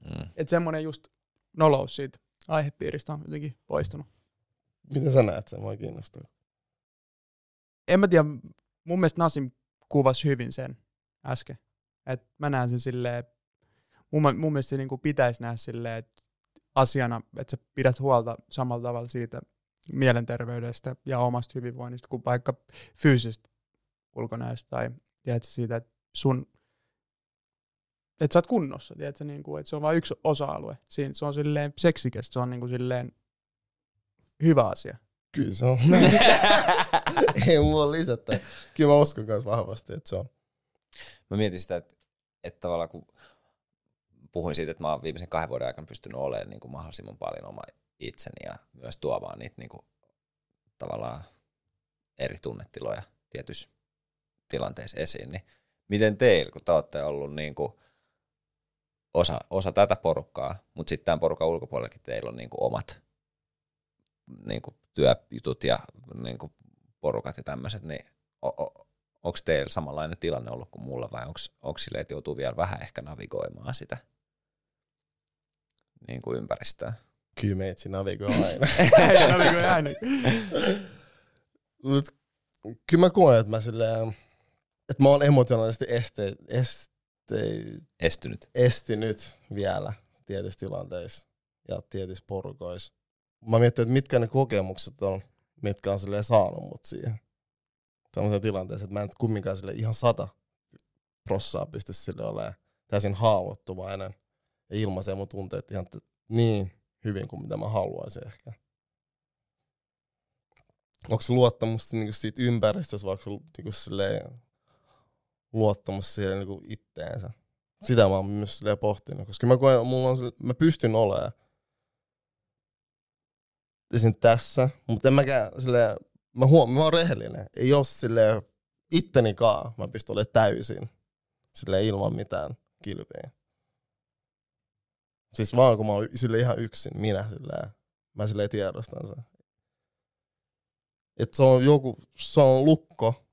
Mm. Että semmoinen just nolous siitä aihepiiristä on jotenkin poistunut. Miten sä näet sen? Mua kiinnostaa. En mä tiedä, mun mielestä Nasim kuvasi hyvin sen äsken. Et mä näen sen silleen, mun, mun mielestä se niin kuin pitäisi nähdä silleen, että asiana, että sä pidät huolta samalla tavalla siitä mielenterveydestä ja omasta hyvinvoinnista kuin vaikka fyysisestä ulkonäöstä tai tiedätkö, siitä, että sun että sä oot kunnossa, tiedätkö, niin kuin, että se on vain yksi osa-alue. Siinä, se on silleen seksikästä, se on niin kuin silleen hyvä asia. Kyllä se on. Ei mulla lisättä. Kyllä mä uskon myös vahvasti, että se on. Mä mietin sitä, että, että tavallaan kun puhuin siitä, että mä oon viimeisen kahden vuoden aikana pystynyt olemaan niin kuin mahdollisimman paljon oma itseni ja myös tuomaan niitä niin kuin, tavallaan eri tunnetiloja tietyissä tilanteissa esiin, niin miten teillä, kun te olette ollut niin kuin osa, osa tätä porukkaa, mutta sitten tämän porukan ulkopuolellakin teillä on niin kuin omat niin kuin työjutut ja niin kuin porukat ja tämmöiset, niin onko teillä samanlainen tilanne ollut kuin mulla vai onko sille, että joutuu vielä vähän ehkä navigoimaan sitä? Niin kuin ympäristöä. Kyllä meitsi navigoi aina. navigoi aina. Mut, kyllä mä koen, että mä silleen, että mä oon emotionaalisesti este, este, estynyt. estinyt vielä tietyissä tilanteissa ja tietyissä porukoissa. Mä mietin, että mitkä ne kokemukset on, mitkä on silleen saanut mut siihen. Tällaisen tilanteessa, että mä en kumminkaan sille ihan sata prossaa pysty sille olemaan täysin haavoittuvainen ja ilmaisee mun tunteet ihan niin hyvin kuin mitä mä haluaisin ehkä. Onko se luottamus niinku siitä ympäristössä vai onko se niinku silleen, luottamus siihen niinku itteensä? Sitä mä oon myös pohtinut, koska mä, koen, mulla on, mä pystyn olemaan esim. tässä, mutta en mäkään silleen, mä, huom- mä oon rehellinen. Ei ole silleen ittenikaan, mä pystyn olemaan täysin silleen ilman mitään kilpeä. Siis vaan kun mä oon sille ihan yksin, minä silleen, mä silleen tiedostan sen. Että se on joku, se on lukko,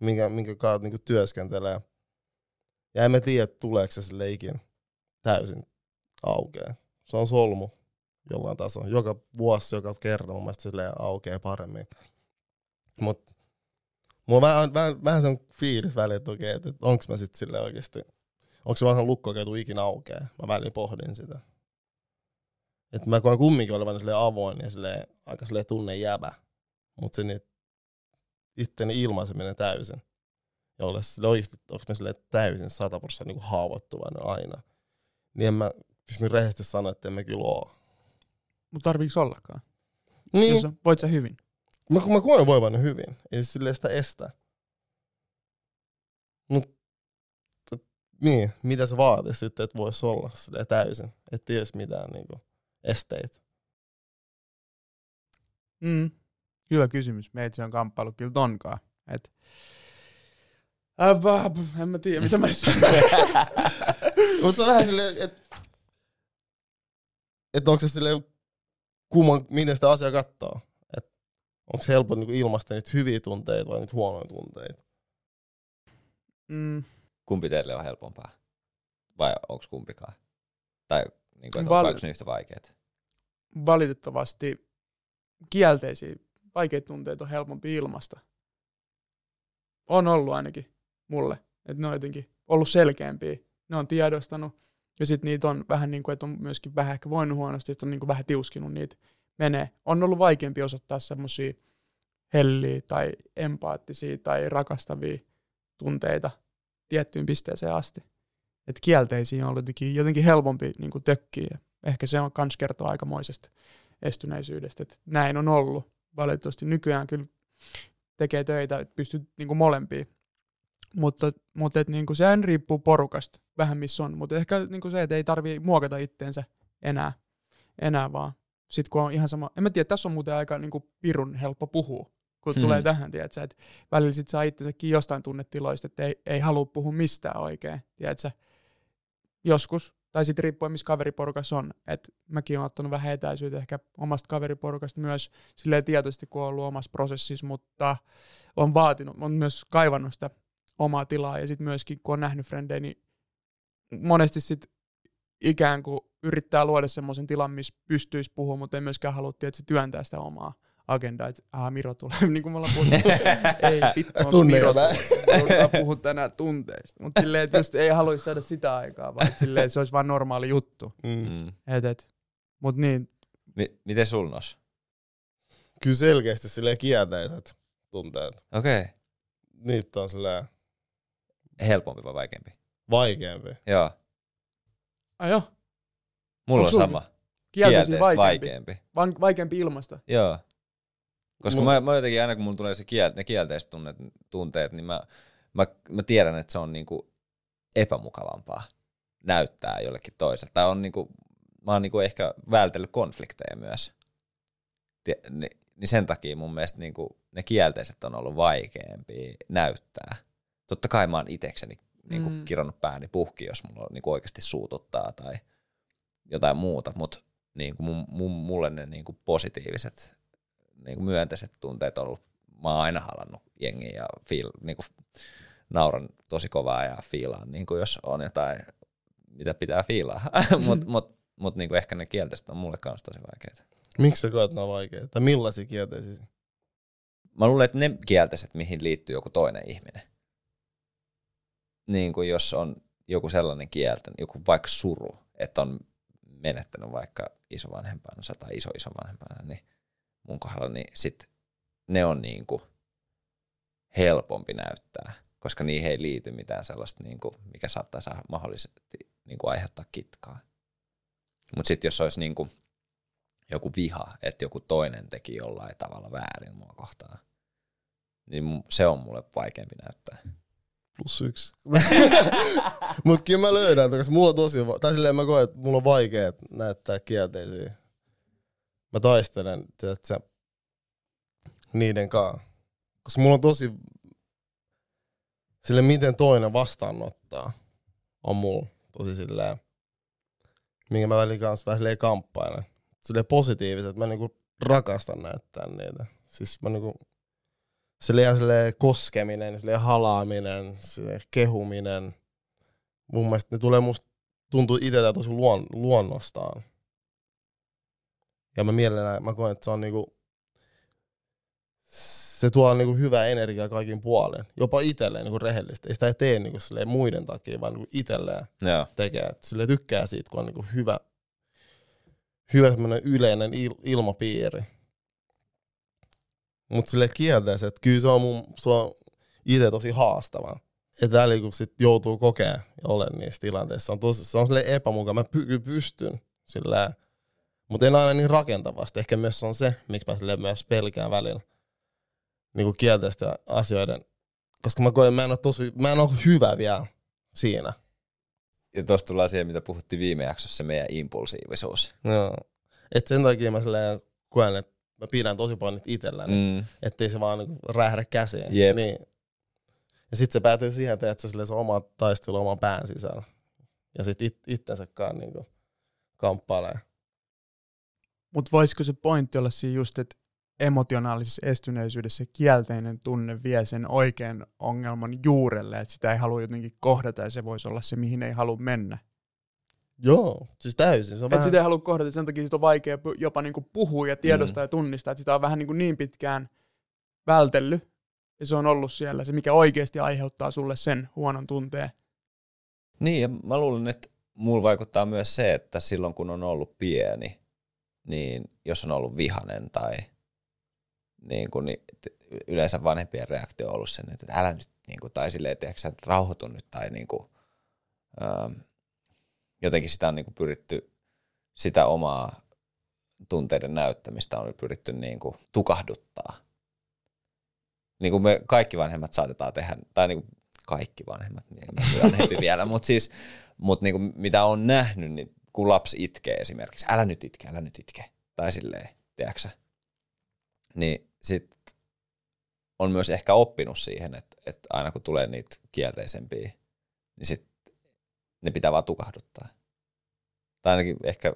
minkä, minkä kanssa niinku työskentelee. Ja en mä tiedä, tuleeko se sille ikin täysin aukeaa. Se on solmu jollain tasolla. Joka vuosi, joka kerta mun mielestä silleen aukeaa paremmin. Mut mulla on vähän, vähän, vähän sen fiilis väliin, että okei, että onks mä sit silleen oikeesti, onko se sen lukko, joka ikinä aukeaa. Mä väliin pohdin sitä. Että mä koen kumminkin olevan silleen avoin ja silleen, aika silleen tunne jäbä. Mut se niin itteni ilmaiseminen täysin. Ja olla sille oikeasti, onko mä silleen täysin 100 prosenttia niin haavoittuvainen aina. Niin en mä pysty rehellisesti sanoa, että en mä kyllä oo. Mutta tarviiks ollakaan? Niin, Jos, voit sä hyvin? mä, mä koen voivani hyvin. Ei se silleen sitä estä. Mut, t- niin, mitä se vaatii sitten, että voisi olla silleen täysin. Että ei olisi mitään niinku esteitä. Mm. Hyvä kysymys. Meitsi on kamppailu kyllä tonkaan. Et... Äh, va- en mä tiedä, mitä mä sanon. Mutta se on vähän silleen, että et onko se silleen, kumman, miten sitä asiaa katsoo. Onko se helppo niinku ilmaista niitä hyviä tunteita vai niitä huonoja tunteita. mm. Kumpi teille on helpompaa? Vai onko kumpikaan? Tai niin kuin, Val- onko ne yhtä vaikeat? valitettavasti kielteisiä, vaikeita tunteita on helpompi ilmasta. On ollut ainakin mulle. Että ne on jotenkin ollut selkeämpiä. Ne on tiedostanut. Ja sitten niitä on vähän niin kuin, että on myöskin vähän ehkä voinut huonosti, että on niin kuin vähän tiuskinut niitä menee. On ollut vaikeampi osoittaa semmoisia helliä tai empaattisia tai rakastavia tunteita tiettyyn pisteeseen asti. Että kielteisiä on jotenkin, jotenkin helpompi niin tökkiä. Ehkä se on kans kertoa aikamoisesta estyneisyydestä, että näin on ollut. Valitettavasti nykyään kyllä tekee töitä, että pystyy niin molempiin. Mutta, mutta et niin kuin sehän riippuu porukasta, vähän missä on. Mutta ehkä niin se, että ei tarvii muokata itteensä enää, enää vaan. Sitten kun on ihan sama, en mä tiedä, tässä on muuten aika niin kuin pirun helppo puhua, kun Hmm. tulee tähän, tiedätkö, että välillä sit saa itsensäkin jostain tunnetiloista, että ei, ei halua puhua mistään oikein, tiedätkö, joskus, tai sitten riippuen missä kaveriporukassa on, että mäkin olen ottanut vähän etäisyyttä ehkä omasta kaveriporukasta myös silleen tietoisesti, kun on ollut omassa prosessissa, mutta on vaatinut, on myös kaivannut sitä omaa tilaa, ja sitten myöskin kun on nähnyt frendejä, niin monesti sitten ikään kuin yrittää luoda semmoisen tilan, missä pystyisi puhumaan, mutta ei myöskään halua tietysti työntää sitä omaa agendaa, että ah, Miro tulee, niin kuin me ollaan puhuttu. ei, vittu, Miro. Joudutaan puhua tänään tunteista. Mutta silleen, että just ei haluaisi saada sitä aikaa, vaan silleen, että se olisi vaan normaali juttu. Mm. Mm. Et, et. Mut niin, Mi- miten sul nos? Kyllä selkeästi silleen kielteiset tunteet. Okei. Okay. Niitä on silleen Helpompi vai vaikeampi? vaikeampi. Joo. ai joo, Mulla on sulla sama. kielteisin vaikeampi. vaikeampi. Van, vaikeampi ilmasta. Joo. Koska mä, mä jotenkin aina kun mulla tulee se kiel, ne kielteiset tunnet, tunteet, niin mä, mä, mä tiedän, että se on niinku epämukavampaa näyttää jollekin toiselle. Tai on niinku, mä oon niinku ehkä vältellyt konflikteja myös. Tie, niin, niin sen takia mun mielestä niinku ne kielteiset on ollut vaikeampia näyttää. Totta kai mä oon itekseni niinku Mm. kironnut pääni puhki, jos mulla on niinku oikeasti suututtaa tai jotain muuta, mutta niinku mun, mun, mulle ne niinku positiiviset niinku myönteiset tunteet on ollut, mä oon aina halannut jengiä ja fiil, niinku, nauran tosi kovaa ja fiilaan, niinku jos on jotain, mitä pitää fiilaa. Mutta mut, mut, niinku ehkä ne kielteiset on mulle kanssa tosi vaikeita. Miksi sä koet, on vaikeita? Tai millaisia kielteisiä? Mä luulen, että ne kielteiset, mihin liittyy joku toinen ihminen. Niin kuin jos on joku sellainen kieltä, joku vaikka suru, että on menettänyt vaikka isovanhempansa tai iso isovanhempana, niin mun kohdalla, niin sit ne on niin kuin helpompi näyttää, koska niihin ei liity mitään sellaista, niin kuin, mikä saattaa saada mahdollisesti niin kuin aiheuttaa kitkaa. Mutta sitten jos olisi niin kuin joku viha, että joku toinen teki jollain tavalla väärin mua kohtaan, niin se on mulle vaikeampi näyttää. Plus yksi. Mut kyllä mä löydän, koska mulla on tosi, tai silleen mä koen, että mulla on vaikea näyttää kielteisiä. Mä taistelen, tiedätkö, niiden kanssa. Koska mulla on tosi, sille miten toinen vastaanottaa, on mulla tosi silleen, minkä mä välillä kanssa vähän kamppailen. Silleen positiiviset, mä niinku rakastan näyttää niitä. Siis mä niinku, silleen, silleen koskeminen, silleen halaaminen, silleen kehuminen. Mun mielestä ne tulee musta tuntuu itseltä tosi luon, luonnostaan. Ja mä mielellään, mä koen, että se on niinku, se tuo niinku hyvää energiaa kaikin puolen. Jopa itselleen niinku rehellisesti. Ei sitä tee niinku muiden takia, vaan niinku itselleen Joo. tekee. Et sille tykkää siitä, kun on niinku hyvä, hyvä yleinen il, ilmapiiri. Mutta sille kielteessä, että kyllä se on, mun, se on itse tosi haastavaa. Että välillä kun sit joutuu kokea ja olen niissä tilanteissa, se on, tosi, se on sille epämukava. Mä py, pystyn sillä, mutta en aina niin rakentavasti. Ehkä myös se on se, miksi mä myös pelkään välillä niin kuin kielteisten asioiden. Koska mä koen, mä en ole, tosi, mä en ole hyvä vielä siinä. Ja tuossa tullaan siihen, mitä puhuttiin viime jaksossa, se meidän impulsiivisuus. Joo. Et sen takia mä koen, että mä pidän tosi paljon niitä itselläni, mm. ettei se vaan niinku rähdä käsiin. Jep. Niin. Ja sitten se päätyy siihen, että sä se oma taistelu oman pään sisällä. Ja sitten it, itsensäkaan niinku kamppailee. Mutta voisiko se pointti olla siinä just, että emotionaalisessa estyneisyydessä kielteinen tunne vie sen oikean ongelman juurelle, että sitä ei halua jotenkin kohdata ja se voisi olla se, mihin ei halua mennä. Joo, siis täysin. Se on Et vähän... sitä ei halua kohdata, sen takia siitä on vaikea jopa niinku puhua ja tiedostaa mm. ja tunnistaa, että sitä on vähän niinku niin pitkään vältellyt, ja se on ollut siellä se, mikä oikeasti aiheuttaa sulle sen huonon tunteen. Niin, ja mä luulen, että mulla vaikuttaa myös se, että silloin kun on ollut pieni, niin jos on ollut vihanen tai niin kuin, niin yleensä vanhempien reaktio on ollut sen, että älä nyt, niin kuin, tai silleen, että sä rauhoitu nyt, tai niin kuin, ähm, jotenkin sitä on niin kuin pyritty, sitä omaa tunteiden näyttämistä on pyritty niin kuin tukahduttaa. Niin kuin me kaikki vanhemmat saatetaan tehdä, tai niin kuin kaikki vanhemmat, vanhempi vielä, mutta siis, mut niin kuin mitä on nähnyt, niin kun lapsi itkee esimerkiksi, älä nyt itke, älä nyt itke, tai silleen, tiedätkö niin sit on myös ehkä oppinut siihen, että, että aina kun tulee niitä kielteisempiä, niin sit ne pitää vaan tukahduttaa. Tai ainakin ehkä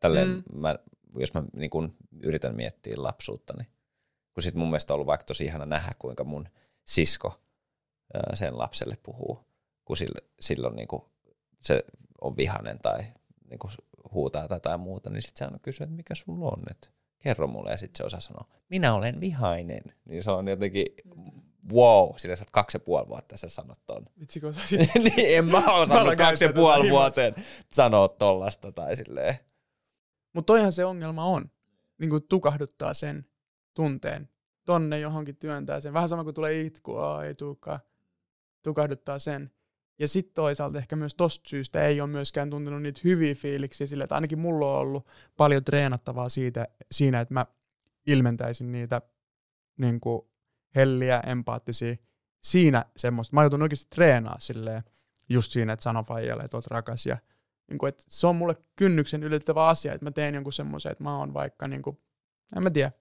tälleen, mm. mä, jos mä niin kun yritän miettiä lapsuutta, niin kun sit mun mielestä on ollut vaikka tosi ihana nähdä, kuinka mun sisko sen lapselle puhuu, kun sillä, silloin niin se on vihanen tai niin huutaa tai jotain muuta, niin sitten se kysyy, että mikä sulla on, että kerro mulle, ja sitten se osaa sanoa, minä olen vihainen. Niin se on jotenkin, wow, sillä sä oot kaksi ja puoli vuotta sä sanot ton. Vitsi, kun niin, en mä osannut kaksi ja puoli vuoteen sanoa tollasta tai silleen. Mutta toihan se ongelma on. Niin kuin tukahduttaa sen tunteen. Tonne johonkin työntää sen. Vähän sama kuin tulee itkua, ei tuukaan. Tukahduttaa sen. Ja sitten toisaalta ehkä myös tosta syystä ei ole myöskään tuntunut niitä hyviä fiiliksiä sille, että ainakin mulla on ollut paljon treenattavaa siitä, siinä, että mä ilmentäisin niitä niin kuin helliä, empaattisia. Siinä semmoista, mä joutun oikeasti treenaa silleen, just siinä, että sano faijalle, että oot rakas ja niin kuin, että se on mulle kynnyksen ylittävä asia, että mä teen jonkun semmoisen, että mä oon vaikka, niin kuin, en mä tiedä,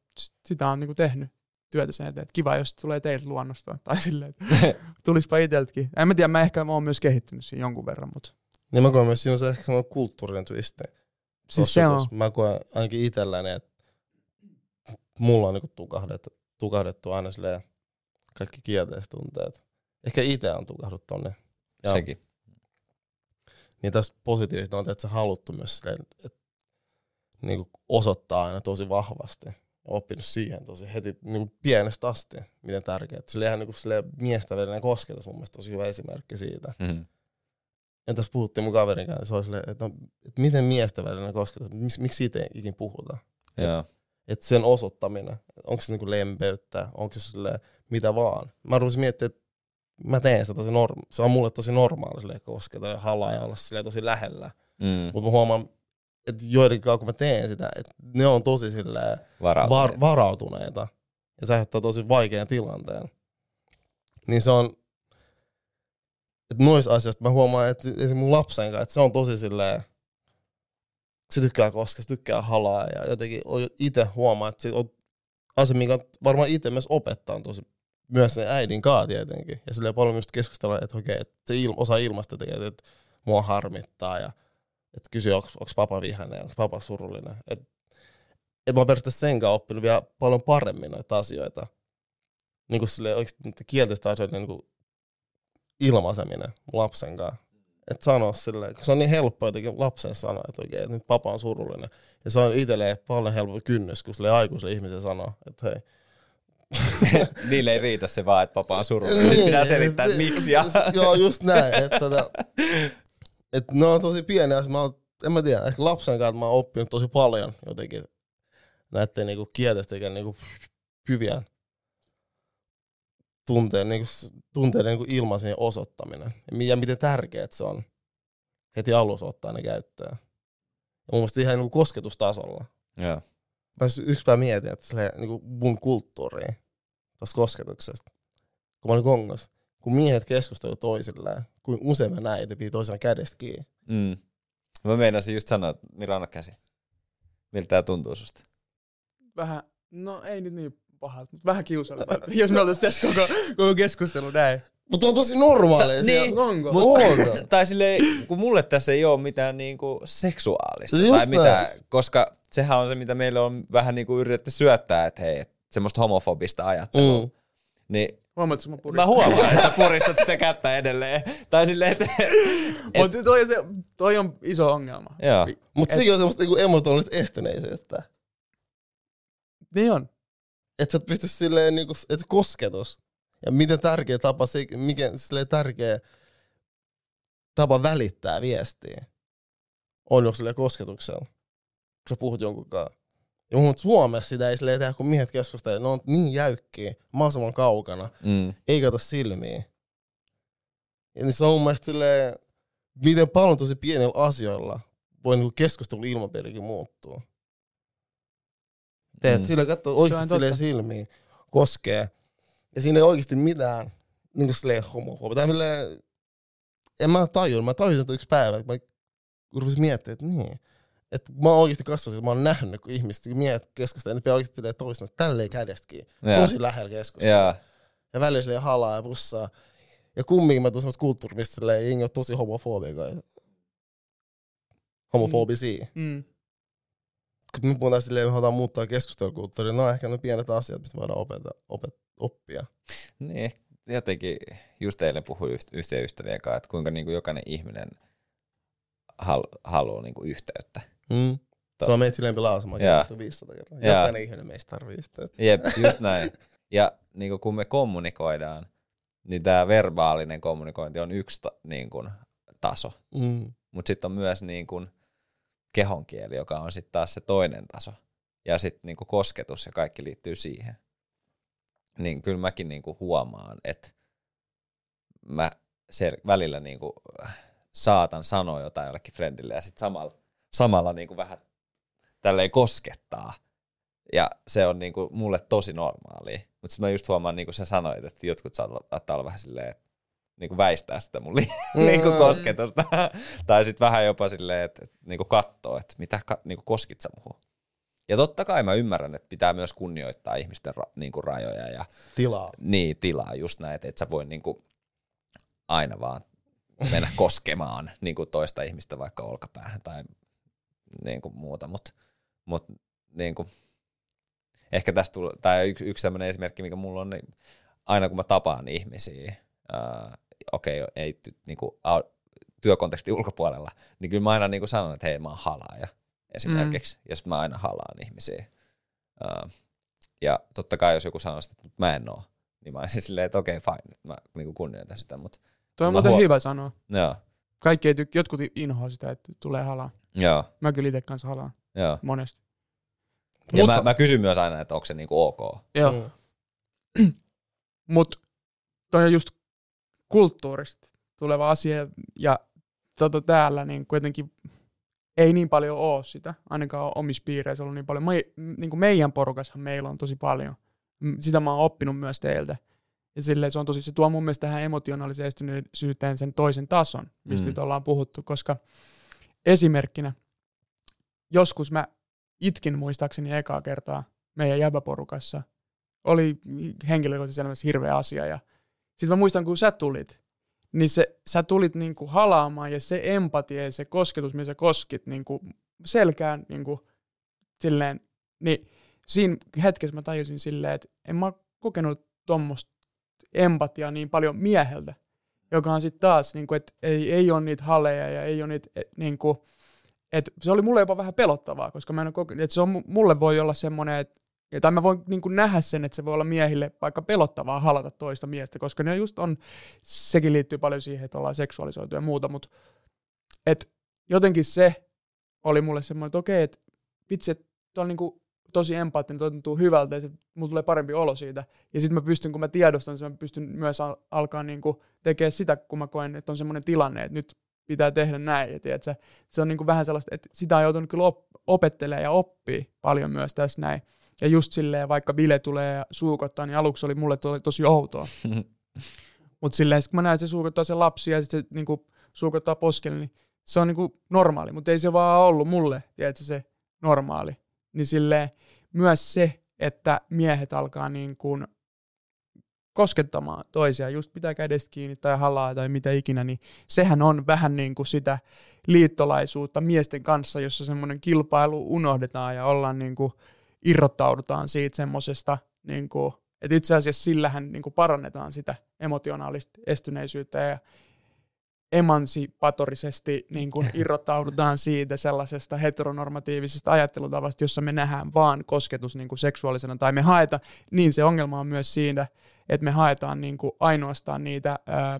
sitä on niin kuin tehnyt työtä sen eteen, että kiva, jos tulee teiltä luonnosta, tai silleen, että tulispa iteltäkin. En mä tiedä, mä ehkä mä oon myös kehittynyt siinä jonkun verran, mutta... Niin mä koen myös, siinä on se ehkä semmoinen kulttuurinen twisti. Siis se on. Mä koen ainakin itselläni, että mulla on niinku tukahdettu, tukahdettu aina silleen kaikki kielteiset tunteet. Ehkä itse on tukahduttu tonne. Ja, Sekin. Niin tässä positiivista on, että se haluttu myös silleen, että niinku osoittaa aina tosi vahvasti oppinut siihen tosi heti niin kuin pienestä asti, miten tärkeää. Sillä ihan niin kuin miestä välinen kosketus mun mielestä tosi hyvä esimerkki siitä. Mm-hmm. Ja tässä puhuttiin mun kaverin kanssa, se oli silleen, että, no, että miten miestä välinen kosketus, miksi, miksi siitä ei ikin puhuta? Että et sen osoittaminen, onko se niin lempeyttä, onko se silleen, mitä vaan. Mä rupesin miettimään, että mä teen sitä tosi norma- se on mulle tosi normaali silleen, kosketa ja halaa ja olla silleen, tosi lähellä. Mm. Mutta mä huomaan, että joidenkin kun mä teen sitä, että ne on tosi silleen varautuneita. Var, varautuneita. Ja se aiheuttaa tosi vaikean tilanteen. Niin se on, että noissa asioista mä huomaan, että esimerkiksi mun lapsen kanssa, että se on tosi silleen, se tykkää koskea, se tykkää halaa ja jotenkin itse huomaa, että se on asia, minkä varmaan itse myös opettaa tosi myös sen äidin kaa tietenkin. Ja silleen paljon myös keskustella, että okei, että se il, osa ilmasta tekee, että mua harmittaa ja että kysyy, onko papa vihainen, onko papa surullinen. Että et mä oon periaatteessa sen kanssa oppinut vielä paljon paremmin noita asioita. Niin kuin silleen oikeasti kielteistä asioita niin kuin ilmaiseminen lapsen kanssa. että sanoa silleen, kun se on niin helppo jotenkin lapsen sanoa, että oikein, että nyt papa on surullinen. Ja se on itselleen paljon helpompi kynnys, kun sille aikuiselle ihmiselle sanoo, että hei. Niille ei riitä se vaan, että papa on surullinen. Nyt pitää selittää, että miksi. Ja... Joo, just näin. Että, tota, että ne on tosi pieniä asioita. Mä oon, en mä tiedä, ehkä lapsen kanssa mä oon oppinut tosi paljon jotenkin näiden niinku kielteistä eikä niinku hyviä tunteen, niinku, tunteiden niinku ilmaisen osoittaminen. Ja miten tärkeää se on heti alussa ottaa ne käyttöön. Ja mun mielestä ihan niinku kosketustasolla. Joo. Mä yksi päivä mietin, että silleen, niinku mun kulttuuriin tästä kosketuksesta. Kun mä olin Kongossa, kun miehet keskustelivat toisilleen, kuin usein mä näin, että piti toisaan kädestä kiinni. Mm. Mä meinasin just sanoa, että Mira, anna käsi. Miltä tää tuntuu susta? Vähän, no ei nyt niin pahalta, mutta vähän kiusallista, jos me oltaisiin tässä koko, koko keskustelu näin. Mutta on tosi normaalia. Niin. Onko? Mut, on. Tai silleen, kun mulle tässä ei ole mitään niinku seksuaalista Just tai näin. mitään, koska sehän on se, mitä meille on vähän niinku yritetty syöttää, että hei, semmoista homofobista ajattelua. Mm. Niin Huomaatko, mä purin? mä huomaan, että puristat sitä kättä edelleen. Tai silleen, että... Mutta toi, on se, toi on iso ongelma. Joo. Mutta sekin on semmoista niinku emotionaalista esteneisyyttä. Niin on. Että sä et pysty silleen, niinku, että kosketus. Ja miten tärkeä tapa, se, mikä silleen tärkeä tapa välittää viestiä on jo silleen kosketuksella. Kun sä puhut jonkun kanssa. Ja mun mielestä Suomessa sitä ei silleen tehdä, kun miehet keskustelevat. Ne on niin jäykkiä, mahdollisimman kaukana. Mm. ei kato silmiin. Ja niin se on mun mielestä silleen, miten paljon tosi pienillä asioilla voi niinku keskustelu ilmapiirikin muuttua. Teet, Mm. sillä katsoo on oikeasti silleen silmiin, koskee. Ja siinä ei oikeasti mitään niinku silleen homofobia. Tai silleen, en mä tajunnut, mä tajusin, että yksi päivä, että mä rupesin miettimään, että niin. Että mä oon oikeasti kasvanut, että mä oon nähnyt, kun ihmiset, kun miehet keskustelevat, ne pitää oikeasti toistensa tälleen kädestäkin. Joo. Tosi lähellä keskustelua Joo. ja välillä silleen halaa ja pussaa. Ja kumminkin mä tuun semmoista kulttuurista, mistä silleen jengi on tosi homofobia kai. Homofobisia. Mm. Mm. Kun me puhutaan silleen, me halutaan muuttaa keskustelukulttuuria, no ehkä ne pienet asiat, mistä voidaan opeta, opet, oppia. Niin, jotenkin just eilen puhuin yhteen ystävien kanssa, että kuinka niinku jokainen ihminen hal- haluaa niinku yhteyttä. Mm. Se on meitä silleen Jaa. kertaa 500 kertaa. Jokainen ihminen meistä tarvii yhteyttä. Jep, just näin. Ja niinku kun me kommunikoidaan, niin tämä verbaalinen kommunikointi on yksi ta- niin kuin, taso. Mm. Mutta sitten on myös niin kuin, kehonkieli, joka on sitten taas se toinen taso. Ja sitten niin kuin, kosketus ja kaikki liittyy siihen. Niin kyllä mäkin niin kuin, huomaan, että mä sel- välillä niin kuin, saatan sanoa jotain jollekin friendille ja sitten samalla, samalla niin kuin, vähän tälleen koskettaa. Ja se on niinku mulle tosi normaalia. Mutta sitten mä just huomaan, niin kuin sä sanoit, että jotkut saattaa olla vähän silleen, että niinku väistää sitä mun li- niinku Mm. kosketusta. tai sitten vähän jopa silleen, että, että niinku katsoo, että mitä ka- niinku koskit sä muhun. Ja totta kai mä ymmärrän, että pitää myös kunnioittaa ihmisten ra- niinku rajoja ja Tilaa. niin, tilaa just näin, että et sä voi niinku aina vaan mennä koskemaan niinku toista ihmistä vaikka olkapäähän tai niinku muuta, mutta mut, niinku, ehkä tästä tulee, tai yksi, yksi sellainen esimerkki, mikä mulla on, niin aina kun mä tapaan ihmisiä, okei, okay, ei ty, niinku, au- työkontekstin ulkopuolella, niin kyllä mä aina niinku sanon, että hei, mä oon halaaja esimerkiksi, mm. ja sitten mä aina halaan ihmisiä. Ää, ja totta kai jos joku sanoo, että mä en oo, niin mä olisin silleen, että okei, okay, fine, mä niinku kunnioitan sitä, mutta Toi on muuten huo- hyvä sanoa. joo, Kaikki ei tyk- jotkut inhoa sitä, että tulee halaa. Joo, Mä kyllä itse kanssa halaan joo. monesti. Ja Mutta- mä, mä kysyn myös aina, että onko se niinku ok. Joo. Mm. Mut toi on just kulttuurista tuleva asia ja tota täällä niin kuitenkin ei niin paljon oo sitä, ainakaan omissa piireissä ollut niin paljon. Me, niin kuin meidän porukassahan meillä on tosi paljon. Sitä mä oon oppinut myös teiltä. Ja silleen se on tosi, se tuo mun mielestä tähän emotionaaliseen esteneisyyteen sen toisen tason, mistä mm. nyt ollaan puhuttu, koska esimerkkinä, joskus mä itkin muistaakseni ekaa kertaa meidän jäbäporukassa. Oli henkilökohtaisessa elämässä hirveä asia ja sitten mä muistan, kun sä tulit, niin se, sä tulit niinku halaamaan ja se empatia ja se kosketus, missä sä koskit niinku selkään niinku silleen, niin siinä hetkessä mä tajusin silleen, että en mä kokenut tuommoista empatiaa niin paljon mieheltä. Joka on sitten taas, niin kuin, että ei, ei ole niitä haleja ja ei ole niitä, niin kuin, että se oli mulle jopa vähän pelottavaa, koska mä en ole kokenut, että se on, mulle voi olla semmoinen, että tai mä voin niin kuin nähdä sen, että se voi olla miehille vaikka pelottavaa halata toista miestä, koska ne just on, sekin liittyy paljon siihen, että ollaan seksuaalisoitu ja muuta, mutta et jotenkin se oli mulle semmoinen, että okei, että vitsi, että on niin kuin tosi empaattinen, tuntuu hyvältä ja se, mulla tulee parempi olo siitä. Ja sitten mä pystyn, kun mä tiedostan sen, mä pystyn myös al- alkaa niin kuin tekemään sitä, kun mä koen, että on semmoinen tilanne, että nyt pitää tehdä näin. Ja tiedätkö, se on niin kuin vähän sellaista, että sitä on joutunut kyllä op- opettelemaan ja oppii paljon myös tässä näin. Ja just silleen, vaikka bile tulee ja suukottaa, niin aluksi oli mulle oli tosi outoa. Mutta silleen, kun mä näen, että se suukottaa sen lapsi ja sitten se niin kuin, suukottaa poskelle, niin se on niin kuin normaali. Mutta ei se vaan ollut mulle, tiedätkö, se normaali. Niin silleen, myös se, että miehet alkaa niin kuin koskettamaan toisia, just pitää kädestä kiinni tai halaa tai mitä ikinä, niin sehän on vähän niin kuin sitä liittolaisuutta miesten kanssa, jossa semmoinen kilpailu unohdetaan ja ollaan niin kuin irrottaudutaan siitä semmoisesta, niin kuin, että itse asiassa sillähän niin kuin parannetaan sitä emotionaalista estyneisyyttä ja emansipatorisesti niin kuin irrottaudutaan siitä sellaisesta heteronormatiivisesta ajattelutavasta, jossa me nähdään vaan kosketus niin kuin seksuaalisena, tai me haeta, niin se ongelma on myös siinä, että me haetaan niin kuin ainoastaan niitä ää,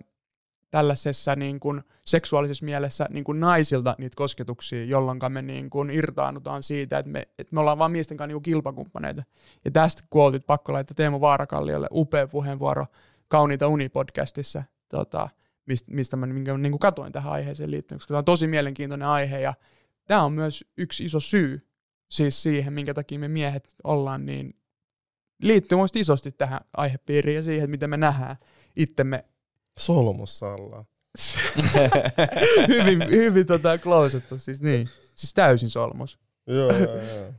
tällaisessa niin kuin seksuaalisessa mielessä niin kuin naisilta niitä kosketuksia, jolloin me niin kuin irtaannutaan siitä, että me, että me ollaan vaan miesten kanssa niin kuin kilpakumppaneita. Ja tästä kuoltit pakko laittaa Teemu Vaarakalliolle upea puheenvuoro Kauniita Uni-podcastissa, tota, mistä, mistä mä minkä, niin kuin katoin tähän aiheeseen liittyen, koska tämä on tosi mielenkiintoinen aihe ja tämä on myös yksi iso syy siis siihen, minkä takia me miehet ollaan niin liittyy muista isosti tähän aihepiiriin ja siihen, miten me nähdään itsemme Solmussa ollaan. hyvin, hyvin tota closettu, siis niin. Siis täysin solmus. joo, joo, joo.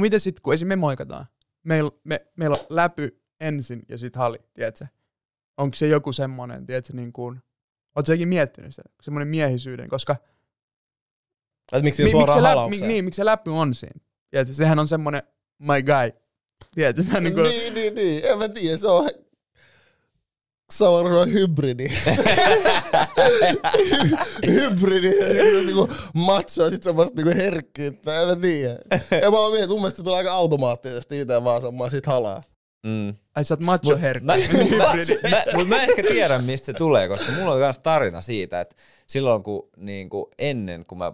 Miten sit, kun esim. me moikataan, meil, me, meillä on läpy ensin ja sit hali, tiedätkö? Onko se joku semmonen, tiedätkö, niin kuin, oot säkin miettinyt sitä, semmonen miehisyyden, koska Et miksi mi, ei miksi, suoraan se läp, mi, niin, miksi se läpy on siinä? Tiedätkö, sehän on semmonen my guy. Tiedätkö, se on niin kuin, Niin, niin, niin. En mä tiedä, se on... Se on varmaan hybridi. hybridi, niinku macho ja sit semmoista niinku herkkyyttä, en mä tiedä. Ja mä oon mietin, että mun mielestä se tulee aika automaattisesti itse vaan semmoinen sit halaa. Mm. ai sä oot macho herkki. Mä, mä, mä, mut mä ehkä tiedän, mistä se tulee, koska mulla on myös tarina siitä, että silloin kun niin kuin ennen, kun mä ä,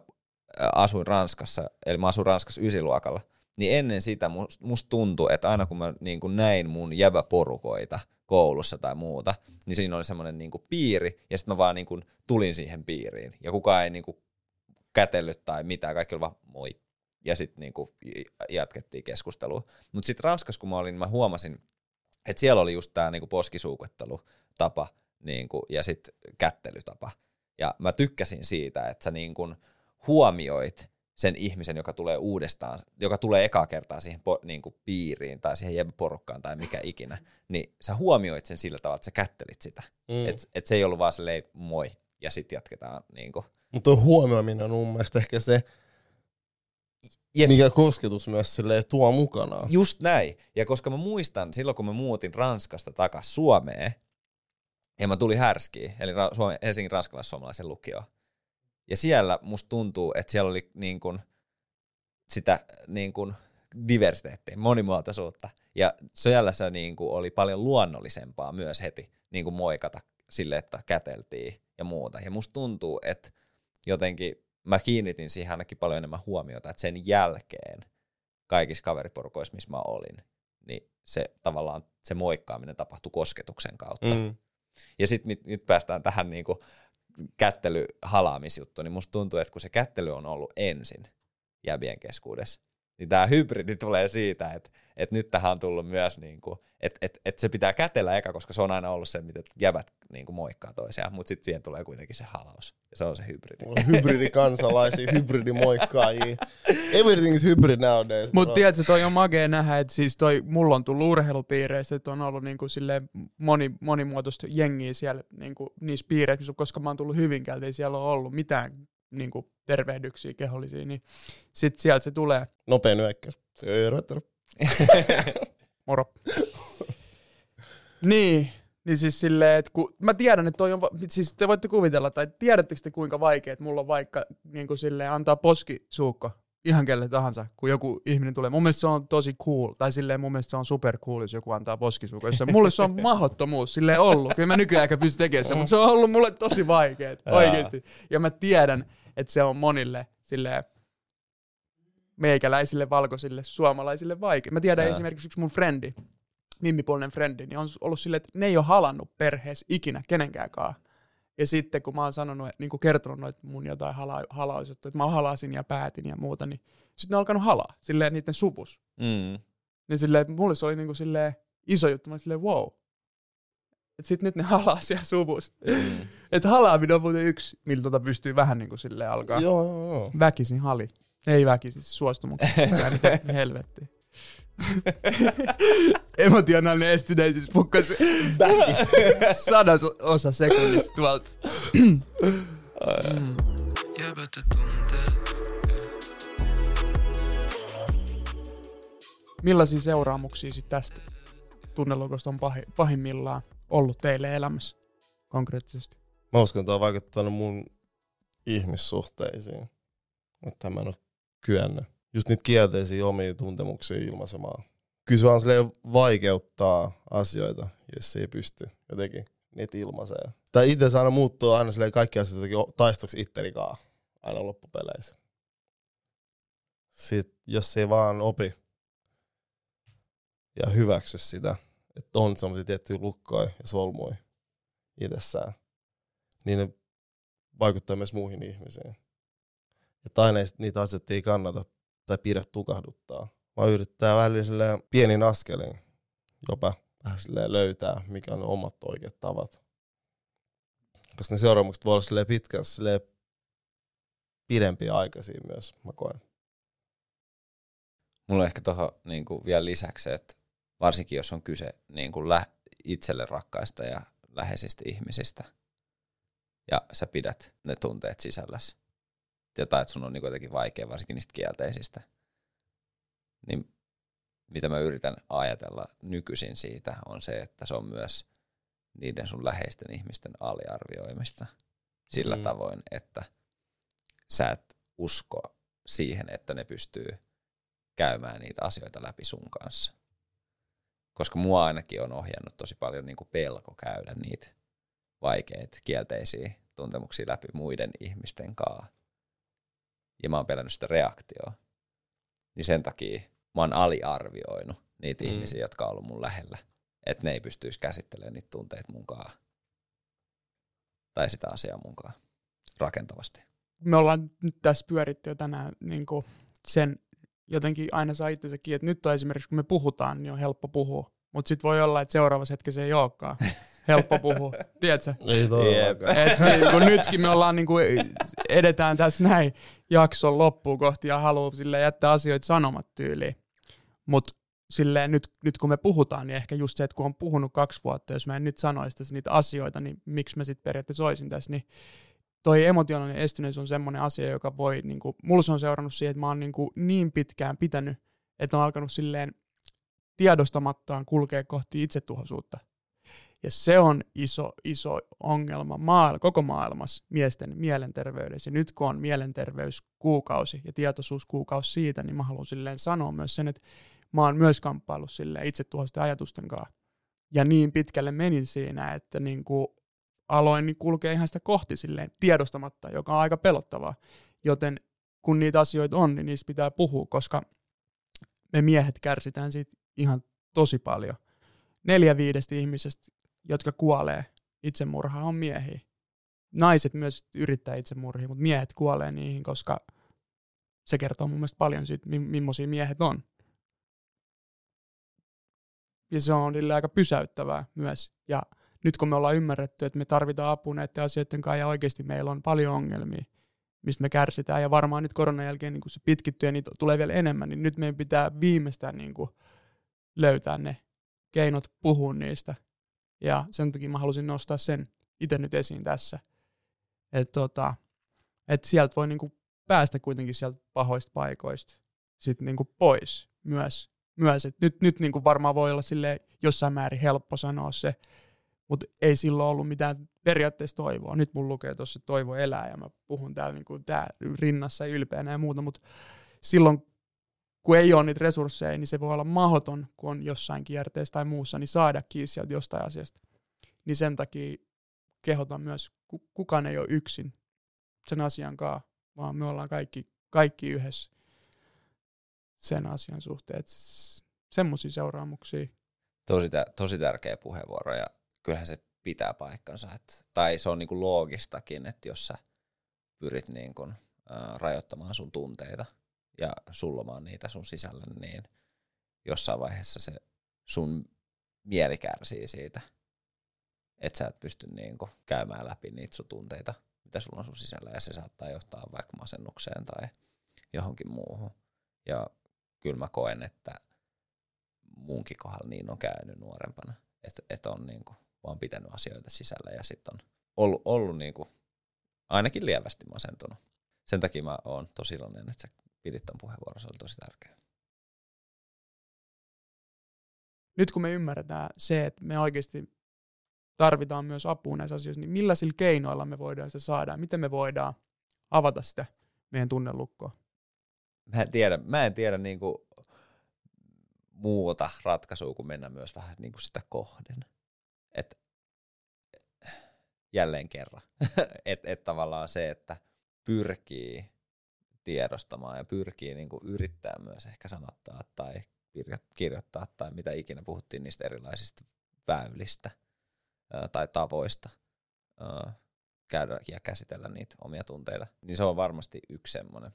asuin Ranskassa, eli mä asuin Ranskassa ysiluokalla, niin ennen sitä musta must tuntui, että aina kun mä niin kuin näin mun jäbäporukoita koulussa tai muuta, niin siinä oli semmoinen niin kuin piiri, ja sitten mä vaan niin kuin tulin siihen piiriin, ja kukaan ei niin kuin kätellyt tai mitään, kaikki oli vaan moi. Ja sitten niinku jatkettiin keskustelua. Mutta sitten Ranskassa, kun mä olin, niin mä huomasin, että siellä oli just tämä niinku poskisuukottelutapa niinku, ja sitten kättelytapa. Ja mä tykkäsin siitä, että sä niinku huomioit sen ihmisen, joka tulee uudestaan, joka tulee ekaa kertaa siihen po, niinku piiriin tai siihen porukkaan tai mikä ikinä, niin sä huomioit sen sillä tavalla, että sä kättelit sitä. Mm. Että et se ei ollut vaan silleen moi ja sitten jatketaan niinku. Mutta tuo huomioiminen on mun mielestä ehkä se, Jep. mikä kosketus myös silleen tuo mukanaan. Just näin. Ja koska mä muistan, silloin kun mä muutin Ranskasta takas Suomeen, ja mä tulin härskiin, eli Suomen, Helsingin ranskalais-suomalaisen lukioon. Ja siellä musta tuntuu, että siellä oli niin kuin sitä niin kuin diversiteettiä, monimuotoisuutta. Ja siellä se niin kuin oli paljon luonnollisempaa myös heti niin kuin moikata sille, että käteltiin ja muuta. Ja musta tuntuu, että jotenkin mä kiinnitin siihen ainakin paljon enemmän huomiota, että sen jälkeen kaikissa kaveriporukoissa, missä mä olin, niin se tavallaan se moikkaaminen tapahtui kosketuksen kautta. Mm. Ja sitten nyt, nyt päästään tähän niinku kättelyhalaamisjuttuun, niin musta tuntuu, että kun se kättely on ollut ensin jäbien keskuudessa, niin tämä hybridi tulee siitä, että, että nyt tähän on tullut myös, niinku, että, että, että se pitää kätellä eka, koska se on aina ollut se, mitä jäbät niinku moikkaa toisiaan, mutta sitten siihen tulee kuitenkin se halaus, ja se on se hybridi. Mulla on hybridikansalaisia, hybridimoikkaajia. Everything is hybrid nowadays. Mutta tiedätkö, toi on magea nähdä, että siis toi, mulla on tullut urheilupiireissä, että on ollut niinku silleen moni, monimuotoista jengiä siellä niinku, niissä piireissä, koska mä oon tullut Hyvinkäältä, ei siellä ole ollut mitään niinku, tervehdyksiä kehollisia, niin sit sieltä se tulee, Nopea nyökkäys. Se ei rötterö. moro. niin, Niin siis silleen, että kun, mä tiedän, että toi on, siis te voitte kuvitella, tai tiedättekö te kuinka vaikea, että mulla on vaikka niin kuin silleen antaa poskisuukko ihan kelle tahansa, kun joku ihminen tulee. Mun mielestä se on tosi cool, tai silleen mun mielestä se on super cool, jos joku antaa se, mulle se on mahdottomuus silleen ollut. Kyllä mä nykyään ehkä pysty tekemään sen, mutta se on ollut mulle tosi vaikeet, oikeesti. Ja mä tiedän, että se on monille silleen meikäläisille, valkoisille, suomalaisille vaikea. Mä tiedän Jaa. esimerkiksi yksi mun frendi, mimmipuolinen frendi, niin on ollut silleen, että ne ei ole halannut perheessä ikinä kenenkäänkään. Ja sitten kun mä oon sanonut, niin kuin kertonut noita mun jotain hala, halausjuttuja, että mä halasin ja päätin ja muuta, niin sitten ne on alkanut halaa, silleen niiden supus. Mm. Niin silleen, mulle se oli niin kuin silleen iso juttu, mä olin silleen wow. Et sit nyt ne halaa siellä supus. Mm. Että halaaminen on muuten yksi, millä tota pystyy vähän niin kuin silleen alkaa. Joo, joo, joo. Väkisin hali. Ei väkisin, siis suostumuksesta. Helvetti. Emotionaalinen estyneisyys pukkasi sadas osa sekunnista tuolta. Mm. Millaisia seuraamuksia sit tästä tunnelukosta on pahi, pahimmillaan ollut teille elämässä konkreettisesti? Mä uskon, että tämä on vaikuttanut mun ihmissuhteisiin. Että mä en ole kyennyt. Just niitä kielteisiä omia tuntemuksia ilmaisemaan. Kyllä se vaan vaikeuttaa asioita, jos se ei pysty jotenkin niitä ilmaisee. Tai itse se aina muuttuu aina silleen kaikki asiat taistoksi ittenikaan aina loppupeleissä. Sitten jos ei vaan opi ja hyväksy sitä, että on semmoisia tiettyjä lukkoja ja solmuja itsessään, niin ne vaikuttaa myös muihin ihmisiin. Että aina niitä asioita ei kannata tai pidä tukahduttaa, vaan yrittää välillä pienin askelin jopa vähän löytää, mikä on omat oikeat tavat. Koska ne seuraamukset voi olla silleen pidempiä aikaisia myös, mä koen. Mulla on ehkä tuohon niin vielä lisäksi, että varsinkin jos on kyse niin kuin lä- itselle rakkaista ja läheisistä ihmisistä, ja sä pidät ne tunteet sisälläsi, jotain, että sun on niin jotenkin vaikea, varsinkin niistä kielteisistä, niin mitä mä yritän ajatella nykyisin siitä, on se, että se on myös niiden sun läheisten ihmisten aliarvioimista sillä Mm. tavoin, että sä et usko siihen, että ne pystyy käymään niitä asioita läpi sun kanssa. Koska mua ainakin on ohjannut tosi paljon niin kuin pelko käydä niitä vaikeita, kielteisiä tuntemuksia läpi muiden ihmisten kanssa. Ja mä oon pelännyt sitä reaktioa. Niin sen takia mä oon aliarvioinut niitä Mm. ihmisiä, jotka on ollut mun lähellä. Että ne ei pystyisi käsittelemään niitä tunteita munkaan. Tai sitä asiaa munkaan rakentavasti. me ollaan nyt tässä pyöritty jo tänään niin kuin sen jotenkin aina saa itsensä kiinni, että nyt on esimerkiksi kun me puhutaan, niin on helppo puhua. Mutta sitten voi olla, että seuraavassa hetkessä ei olekaan helppo puhua. Tiedätkö? Ei todellakaan. Et niin kun nytkin me ollaan niin kuin, edetään tässä näin jakson loppuun kohti ja haluaa sille jättää asioita sanomat tyyliin. Mutta silleen nyt, nyt kun me puhutaan, niin ehkä just se, että kun on puhunut kaksi vuotta, jos mä en nyt sanoisi tässä niitä asioita, niin miksi mä sitten periaatteessa olisin tässä, niin toi emotionaalinen estyneys on semmoinen asia, joka voi, niin kuin, mulla se on seurannut siihen, että mä oon niin, kuin niin pitkään pitänyt, että on alkanut silleen tiedostamattaan kulkea kohti itsetuhoisuutta. Ja se on iso, iso ongelma maail- koko maailmassa miesten mielenterveydessä. Ja nyt kun on mielenterveyskuukausi ja tietoisuuskuukausi siitä, niin mä haluan silleen sanoa myös sen, että mä oon myös kamppaillut silleen itsetuhoisten ajatusten kanssa. Ja niin pitkälle menin siinä, että niin kuin aloin niin kulkea ihan sitä kohti silleen tiedostamatta, joka on aika pelottavaa. Joten kun niitä asioita on, niin niistä pitää puhua, koska me miehet kärsitään siitä ihan tosi paljon. Neljä viidestä ihmisestä, jotka kuolee itsemurhaan, on miehiä. Naiset myös yrittää itsemurhia, mutta miehet kuolee niihin, koska se kertoo mun mielestä paljon siitä, mi- millaisia miehet on. Ja se on aika pysäyttävää myös. Ja nyt kun me ollaan ymmärretty, että me tarvitaan apua näiden asioiden kanssa ja oikeasti meillä on paljon ongelmia, mistä me kärsitään ja varmaan nyt koronan jälkeen niin kun se pitkittyy ja niitä tulee vielä enemmän, niin nyt meidän pitää viimeistään niin löytää ne keinot puhua niistä. Ja sen takia mä halusin nostaa sen itse nyt esiin tässä. Että tota, et sieltä voi niinku päästä kuitenkin sieltä pahoista paikoista sit niinku pois myös. myös. Et nyt nyt niinku varmaan voi olla sille jossain määrin helppo sanoa se mutta ei silloin ollut mitään periaatteessa toivoa. Nyt mun lukee tuossa toivo elää ja mä puhun täällä niin kuin tää rinnassa ylpeänä ja muuta, mutta silloin kun ei ole niitä resursseja, niin se voi olla mahdoton, kun on jossain kierteessä tai muussa, niin saada kiinni sieltä jostain asiasta. Niin sen takia kehotan myös, kukaan ei ole yksin sen asian kanssa, vaan me ollaan kaikki, kaikki yhdessä sen asian suhteen. Semmoisia seuraamuksia. Tosi, tosi tärkeä puheenvuoro ja kyllähän se pitää paikkansa. Et, tai se on niinku loogistakin, että jos sä pyrit niinku, ää, rajoittamaan sun tunteita ja sullomaan niitä sun sisällä, niin jossain vaiheessa se sun mieli kärsii siitä, että sä et pysty niinku käymään läpi niitä sun tunteita, mitä sulla on sun sisällä, ja se saattaa johtaa vaikka masennukseen tai johonkin muuhun. Ja kyllä mä koen, että munkin kohdalla niin on käynyt nuorempana, että, että on niinku vaan pitänyt asioita sisällä ja sitten on ollut, ollut niinku ainakin lievästi masentunut. Sen takia mä oon tosi iloinen, että sä pidit ton puheenvuoron, se oli tosi tärkeä. Nyt kun me ymmärretään se, että me oikeasti tarvitaan myös apua näissä asioissa, niin millaisilla keinoilla me voidaan se saada? Miten me voidaan avata sitä meidän tunnelukkoa? Mä en tiedä, mä en tiedä niinku muuta ratkaisua kuin mennä myös vähän niinku sitä kohden. Et, jälleen kerran. että et tavallaan se, että pyrkii tiedostamaan ja pyrkii niinku yrittää myös ehkä sanottaa tai kirjoittaa tai mitä ikinä puhuttiin niistä erilaisista väylistä tai tavoista käydä ja käsitellä niitä omia tunteita. Niin se on varmasti yksi semmoinen.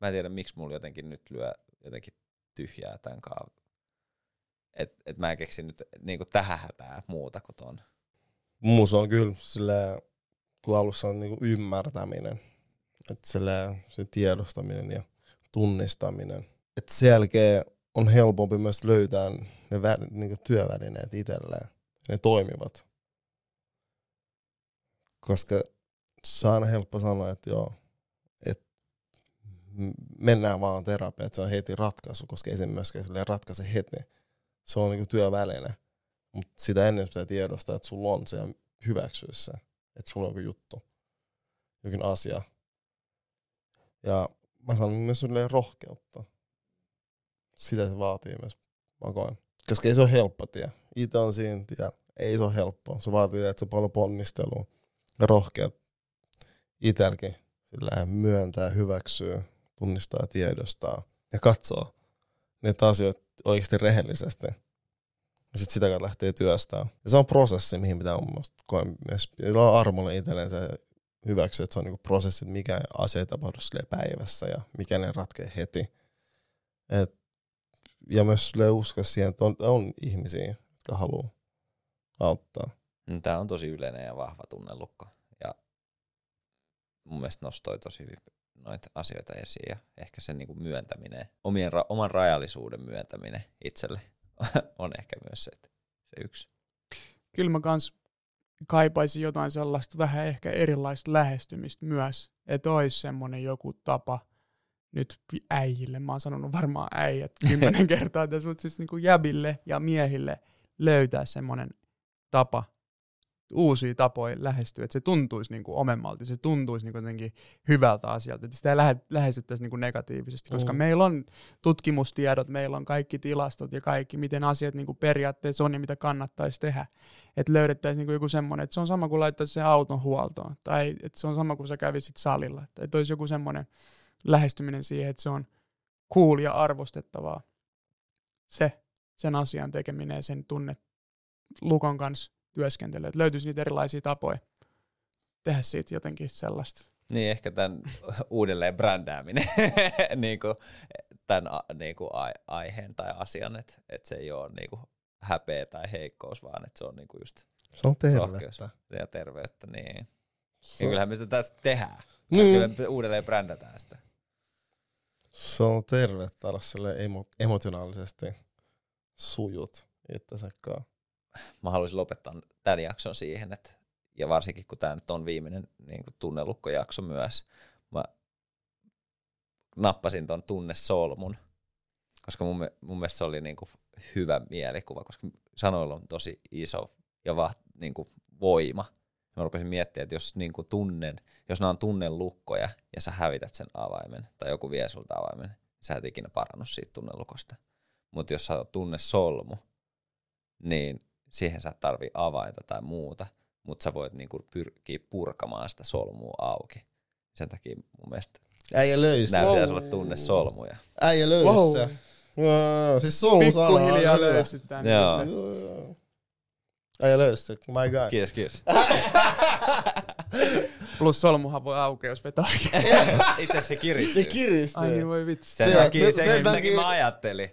Mä en tiedä, miksi mulla jotenkin nyt lyö jotenkin tyhjää tämän kanssa. Et, et mä en keksi nyt niinku tähän hätää muuta kuin ton. Muus on kyllä sillä, kun alussa on niinku ymmärtäminen, että se tiedostaminen ja tunnistaminen. Että sen jälkeen on helpompi myös löytää ne vä- niinku työvälineet itselleen. Ne toimivat. Koska se on aina helppo sanoa, että joo, että mennään vaan terapiaan, että se on heti ratkaisu, koska ei se myöskään ratkaise heti. Se on niinku työväline. Mutta sitä ennen pitää tiedostaa, että sulla on se ja hyväksyä se. Että sulla on joku juttu, jokin asia. Ja mä sanon myös rohkeutta. Sitä se vaatii myös, mä koen. Koska ei se ole helppo tie. Itse on siinä tie. Ei se ole helppo. Se vaatii, että se paljon ponnistelua ja rohkeat itselläkin sillä myöntää, hyväksyy, tunnistaa, tiedostaa ja katsoo niitä asioita oikeasti rehellisesti. Ja sitten sitä kautta lähtee työstään. Ja se on prosessi, mihin pitää mun mielestä koen myös. olla armolle itselleen se hyväksyä, että se on niinku prosessi, että mikä asia ei tapahdu päivässä ja mikä ne ratkee heti. Et, ja myös uskoa siihen, että on, on ihmisiä, jotka haluaa auttaa. Mm, Tämä on tosi yleinen ja vahva tunnelukko. Ja mun mielestä nostoi tosi hyvin noita asioita esiin ja ehkä sen niinku myöntäminen, omien, oman rajallisuuden myöntäminen itselle on ehkä myös se, että se yksi. Kyllä mä kans kaipaisin jotain sellaista vähän ehkä erilaista lähestymistä myös, että olisi semmoinen joku tapa nyt äijille, mä oon sanonut varmaan äijät kymmenen kertaa tässä, mutta siis niin kuin jäbille ja miehille löytää semmoinen tapa uusia tapoja lähestyä, että se tuntuisi niin kuin omemmalti, se tuntuisi niin kuin jotenkin hyvältä asialta, että sitä ei lähe, lähestyttäisi niin kuin negatiivisesti, koska mm. meillä on tutkimustiedot, meillä on kaikki tilastot ja kaikki, miten asiat niin kuin periaatteessa on ja mitä kannattaisi tehdä, että löydettäisiin niin kuin joku semmoinen, että se on sama kuin laittaisi se auton huoltoon, tai että se on sama kuin sä kävisit salilla, että olisi joku semmoinen lähestyminen siihen, että se on cool ja arvostettavaa, se, sen asian tekeminen ja sen tunne Lukon kanssa työskentelyä, että löytyisi niitä erilaisia tapoja tehdä siitä jotenkin sellaista. Niin, ehkä tämän uudelleen brändääminen niin kuin, tämän niin kuin aiheen tai asian, että, että se ei ole niin kuin häpeä tai heikkous, vaan että se on niin kuin just se on terveyttä. Ja terveyttä, niin. Ja kyllähän me sitä tästä tehdään. Niin. Kyllä me uudelleen brändätään sitä. Se on tervettä olla emo- emotionaalisesti sujut itsensäkaan mä haluaisin lopettaa tämän jakson siihen, että, ja varsinkin kun tämä nyt on viimeinen niin tunnelukkojakso myös, mä nappasin ton tunnesolmun, koska mun, mun mielestä se oli niin kuin hyvä mielikuva, koska sanoilla on tosi iso ja va, niin kuin voima. Mä rupesin miettimään, että jos, niin kuin tunnen, jos nämä on tunnelukkoja ja sä hävität sen avaimen tai joku vie sulta avaimen, niin sä et ikinä parannu siitä tunnelukosta. Mutta jos sä oot tunne solmu, niin siihen sä et tarvii avainta tai muuta, mutta sä voit niinku pyrkiä purkamaan sitä solmua auki. Sen takia mun mielestä Äijä löysi. nämä pitäisi olla tunne solmuja. Äijä löysi Wow. se. Joo, siis solmu sana on Pikkuhiljaa hyvä. löysit tän. Joo. Joo. Äijä löysi se. My God. Kiitos, kiitos. Plus solmuhan voi aukea, jos vetää oikein. Itse asiassa se Se kiristyy. kiristyy. Ai niin voi vitsi. Sen sen, sen sen takia- mä ajattelin.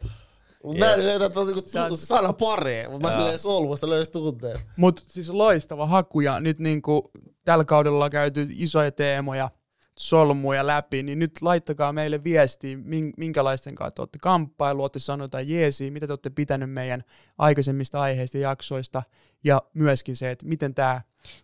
Mä en löydä tuota niinku sana paree, mutta mä silleen solmusta löysin tunteen. Mut siis loistava haku ja nyt niinku tällä kaudella on käyty isoja teemoja, solmuja läpi, niin nyt laittakaa meille viestiä, min- minkälaisten kanssa te olette kamppailu, olette sanoa jotain jeesiä, mitä te olette pitänyt meidän aikaisemmista aiheista ja jaksoista, ja myöskin se, että miten tämä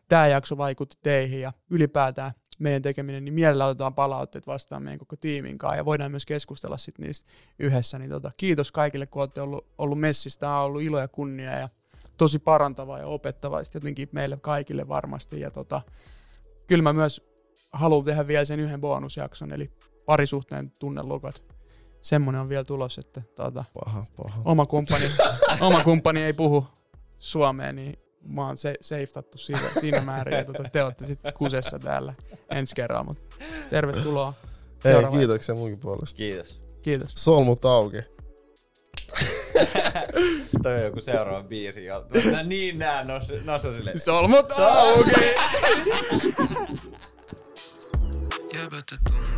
tää jakso vaikutti teihin ja ylipäätään meidän tekeminen, niin mielellä otetaan palautteet vastaan meidän koko tiimin kanssa ja voidaan myös keskustella sit niistä yhdessä. Niin tota, kiitos kaikille, kun olette ollut, ollut messissä. Tämä on ollut ilo ja kunnia ja tosi parantavaa ja opettavaa jotenkin meille kaikille varmasti. Ja tota, kyllä mä myös haluan tehdä vielä sen yhden bonusjakson, eli parisuhteen tunnelukot. Semmoinen on vielä tulos, että tota, Paha, paha. oma, kumppani, oma kumppani ei puhu suomea, niin mä oon se, safetattu siinä, siinä määrin, tota, te olette sitten kusessa täällä ensi kerralla, mutta tervetuloa. Hei, Seuraava. kiitoksia munkin puolesta. Kiitos. Kiitos. Solmut auki. Toi on joku seuraava biisi. Mä niin näen nossa, nossa silleen. Solmut auki! Jäbät, et